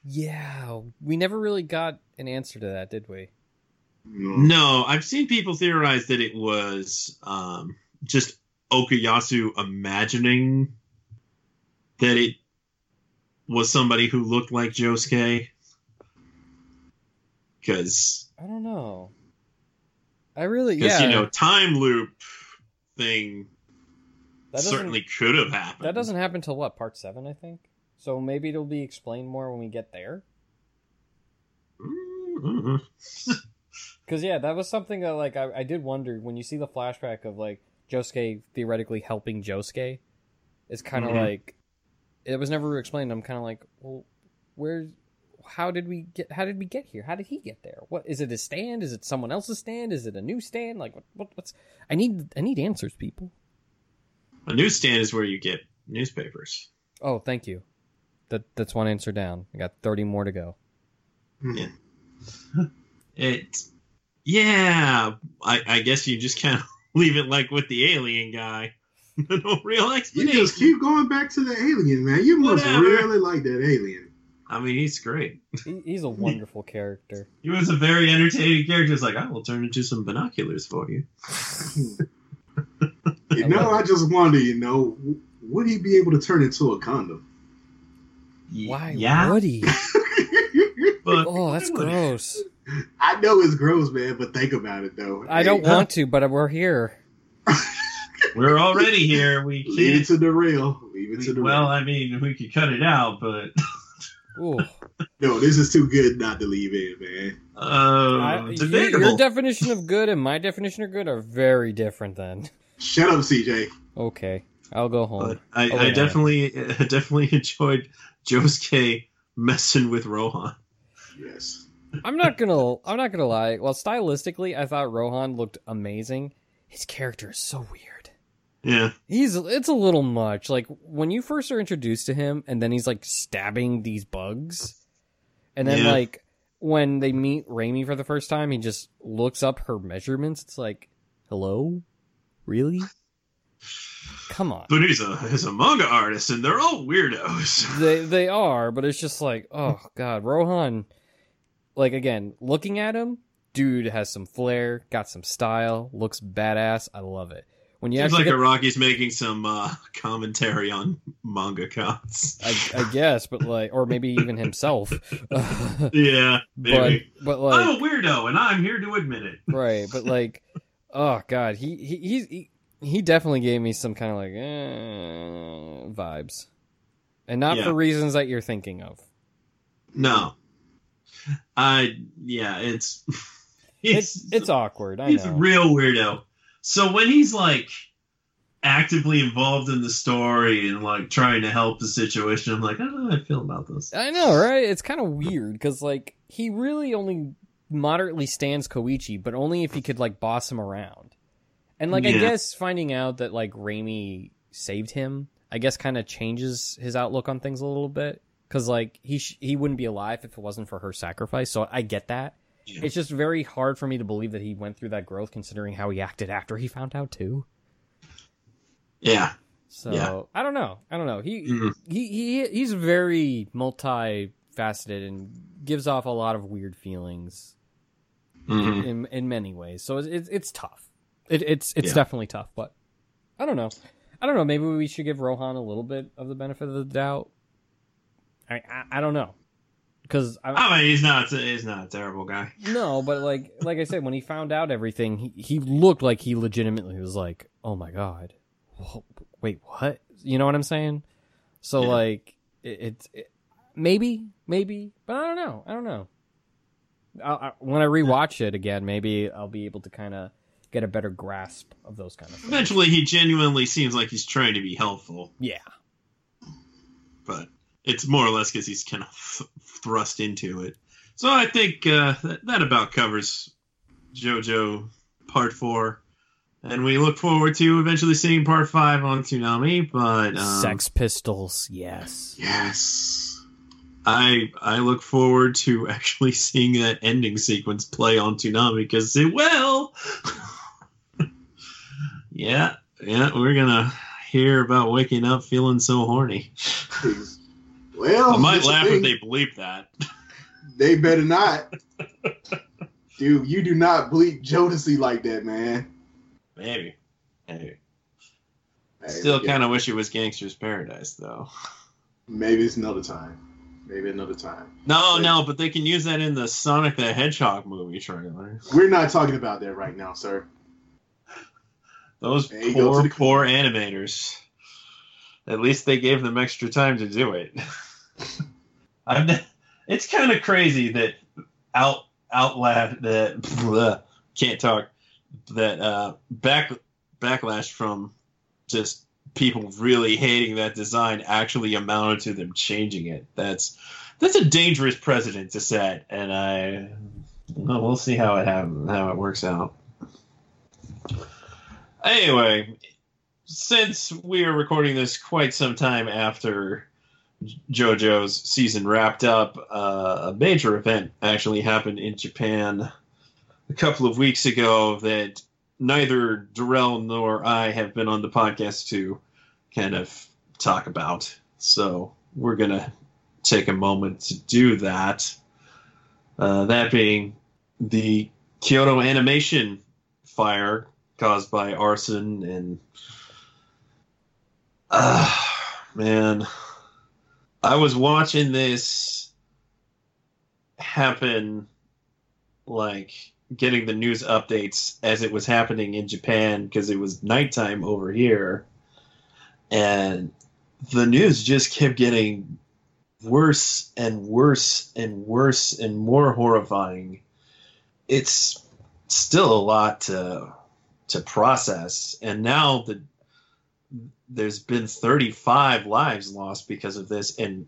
yeah, we never really got an answer to that, did we? No. No, I've seen people theorize that it was um, just Okuyasu imagining that it was somebody who looked like Josuke. Because, I don't know. I really, yeah, you know, time loop thing that certainly could have happened. that doesn't happen till what part seven, I think. So maybe it'll be explained more when we get there. Mhm. Because yeah, that was something that like I, I did wonder when you see the flashback of like Josuke theoretically helping Josuke. It's kind of Mhm. like it was never explained. I'm kind of like, well, where? How did we get? How did we get here? How did he get there? What is it? A stand? Is it someone else's stand? Is it a new stand? Like what? what what's? I need I need answers, people. A newsstand is where you get newspapers. Oh, thank you. That that's one answer down. I got thirty more to go. Yeah. It, yeah. I, I guess you just kind of leave it like with the alien guy. no real You just keep going back to the alien, man. You must Whatever. really like that alien. I mean, he's great. He, he's a wonderful character. He was a very entertaining character. It's like, I will turn into some binoculars for you. You I know, I just wonder, you know, would he be able to turn into a condom? Why Yeah. would he? But Oh, that's gross. I know it's gross, man, but think about it though. I don't want to, but we're here. We're already here. We Leave it to the real. Leave it to the well, real. I mean, we could cut it out, but Ooh. No, this is too good not to leave in, man. uh, I, your, your definition of good and my definition of good are very different then. Shut up, CJ. Okay. I'll go home. But I, Oh, I definitely, I definitely enjoyed Josuke messing with Rohan. Yes. I'm not gonna I'm not gonna lie. Well stylistically I thought Rohan looked amazing. His character is so weird. Yeah, He's it's a little much. Like when you first are introduced to him and then he's like stabbing these bugs. And then Yeah. like when they meet Reimi for the first time, he just looks up her measurements. It's like, "Hello? Really?" Come on. but he's a he's a manga artist, and they're all weirdos. they they are, but it's just like, oh god, Rohan. Like again, looking at him, dude has some flair, got some style, looks badass. I love it. When you Seems actually like get, Araki's making some uh, commentary on manga cons. I, I guess, but like, or maybe even himself. yeah, maybe. but I'm a weirdo, and I'm here to admit it. right, but like, oh god, he he he's, he he definitely gave me some kind of like eh, vibes, and not Yeah. for reasons that you're thinking of. No, I yeah, it's he's It's it's awkward. I he's a real weirdo. So when he's like actively involved in the story and like trying to help the situation, I'm like, I don't know how I feel about this. I know, right? It's kind of weird because like he really only moderately stands Koichi, but only if he could like boss him around. And like I guess finding out that like Reimi saved him, I guess kind of changes his outlook on things a little bit because like he sh- he wouldn't be alive if it wasn't for her sacrifice. So I get that. Yeah. It's just very hard for me to believe that he went through that growth, considering how he acted after he found out too. Yeah, So Yeah. I don't know. I don't know. He Mhm. he he he's very multifaceted and gives off a lot of weird feelings Mhm. in in many ways. So it's it's, it's tough. It, it's it's Yeah. definitely tough. But I don't know. I don't know. Maybe we should give Rohan a little bit of the benefit of the doubt. I I, I don't know. Because I, I mean, he's not he's not a terrible guy. no, but like like I said, when he found out everything, he he looked like he legitimately was like, "Oh my god, wait, what?" You know what I'm saying? So Yeah. like it, it's it, maybe maybe, but I don't know. I don't know. I, I, when I rewatch it again, maybe I'll be able to kind of get a better grasp of those kind of things. Eventually, he genuinely seems like he's trying to be helpful, Yeah. but it's more or less because he's kind of th- thrust into it. So I think uh, that, that about covers JoJo Part Four, and we look forward to eventually seeing Part Five on Toonami. But um, Sex Pistols, yes. Yes. I I look forward to actually seeing that ending sequence play on Toonami because it will. yeah, yeah, we're gonna hear about waking up feeling so horny. Well, I might laugh if they bleep that. They better not. Dude, you do not bleep Jodeci like that, man. Maybe, maybe. Hey, Still kind of wish it was Gangster's Paradise though. Maybe it's another time. Maybe another time. No, Right. no, but they can use that in the Sonic the Hedgehog movie trailer. We're not talking about that right now, sir. Those go poor, poor animators. At least they gave them extra time to do it. Ne- it's kind of crazy that out outlash that bleh, can't talk that uh, back backlash from just people really hating that design actually amounted to them changing it. That's that's a dangerous precedent to set, and I well, we'll see how it how it works out. Anyway, since we are recording this quite some time after JoJo's season wrapped up, uh, a major event actually happened in Japan a couple of weeks ago that neither Darrell nor I have been on the podcast to kind of talk about. So we're going to take a moment to do that. Uh, that being the Kyoto Animation fire caused by arson and ah man i was watching this happen like getting the news updates as it was happening in japan because it was nighttime over here. And the news just kept getting worse and worse and worse and more horrifying. It's still a lot to to process. And now the there's been 35 lives lost because of this and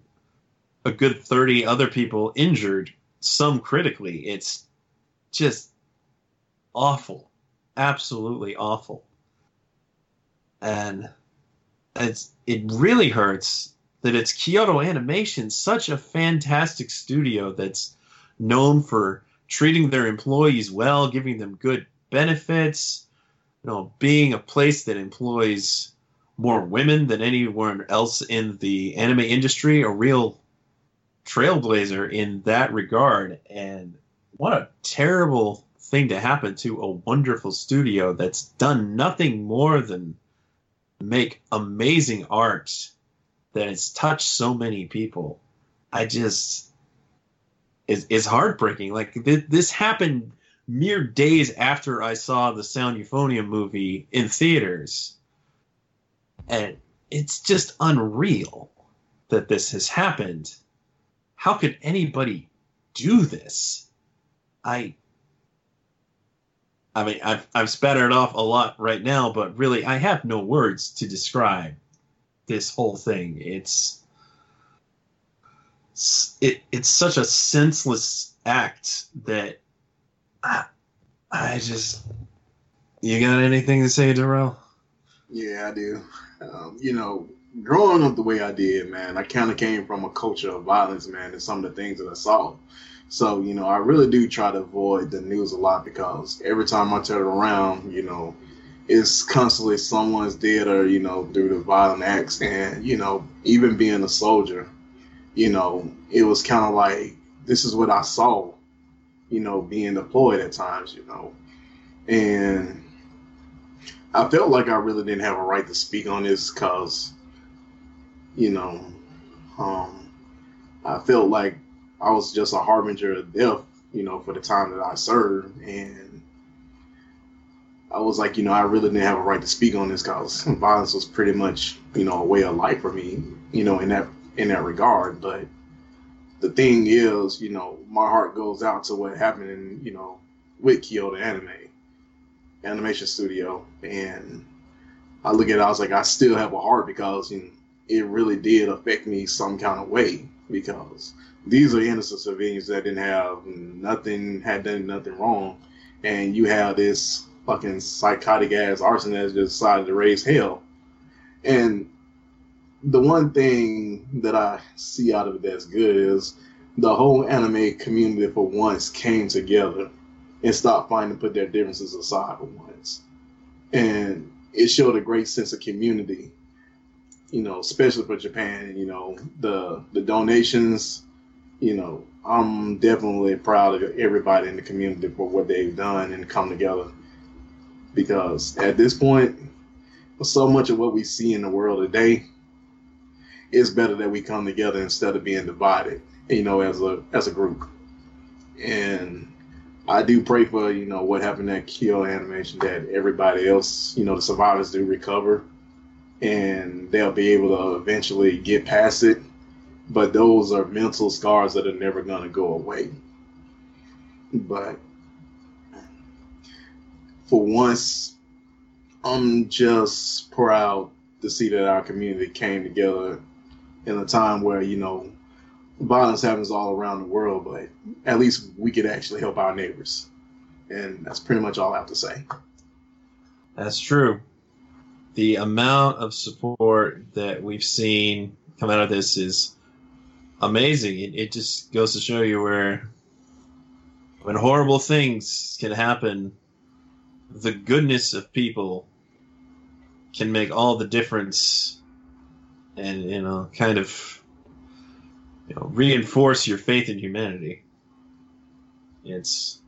a good 30 other people injured some critically. It's just awful absolutely awful. And it's it really hurts that it's Kyoto Animation such a fantastic studio that's known for treating their employees well giving them good benefits you know, being a place that employs more women than anyone else in the anime industry, a real trailblazer in that regard. And what a terrible thing to happen to a wonderful studio that's done nothing more than make amazing art that has touched so many people. I just is heartbreaking. Like th- this happened mere days after I saw the Sound Euphonium movie in theaters. And it's just unreal that this has happened. How could anybody do this? I I mean, I've, I've spattered off a lot right now, but really, I have no words to describe this whole thing. It's it, it's such a senseless act that I, I just. You got anything to say, Darrell? Yeah, I do. Um, you know, growing up the way I did, man, I kind of came from a culture of violence, man, and some of the things that I saw. So, you know, I really do try to avoid the news a lot because every time I turn around, you know, it's constantly someone's dead or, you know, through the violent acts. And, you know, even being a soldier, you know, it was kind of like, this is what I saw, you know, being deployed at times, you know. And I felt like I really didn't have a right to speak on this because, you know, um, I felt like I was just a harbinger of death, you know, for the time that I served, and I was like, you know, I really didn't have a right to speak on this because violence was pretty much, you know, a way of life for me, you know, in that in that regard. But the thing is, you know, my heart goes out to what happened in, you know, with Kyoto Anime Animation Studio, and I look at it, I was like, I still have a heart because you know, it really did affect me some kind of way because these are innocent civilians that didn't have nothing, had done nothing wrong, and you have this fucking psychotic ass arson that just decided to raise hell. And the one thing that I see out of it that's good is the whole anime community for once came together and stop fighting to put their differences aside for once. And it showed a great sense of community, you know, especially for Japan. You know, the the donations, you know, I'm definitely proud of everybody in the community for what they've done and come together. Because at this point, so much of what we see in the world today, it's better that we come together instead of being divided, you know, as a as a group. And I do pray for you know what happened at Kyoto Animation that everybody else, you know, the survivors do recover, and they'll be able to eventually get past it. But those are mental scars that are never gonna go away. But for once, I'm just proud to see that our community came together in a time where you know violence happens all around the world, but at least we could actually help our neighbors. And that's pretty much all I have to say. That's true. The amount of support that we've seen come out of this is amazing. It, it just goes to show you where when horrible things can happen, the goodness of people can make all the difference and, you know, kind of you know, reinforce your faith in humanity. It's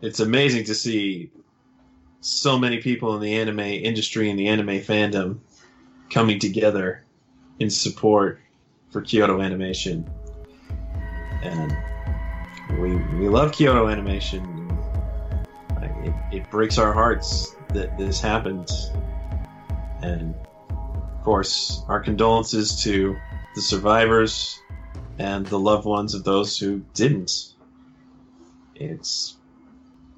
it's amazing to see so many people in the anime industry and the anime fandom coming together in support for Kyoto Animation. And we we love Kyoto Animation. It, it breaks our hearts that this happened. And of course, our condolences to the survivors and the loved ones of those who didn't. It's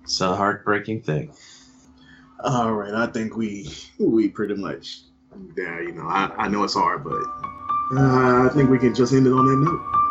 it's a heartbreaking thing. All right, I think we we pretty much there. You know, I, I know it's hard, but uh, I think we can just end it on that note.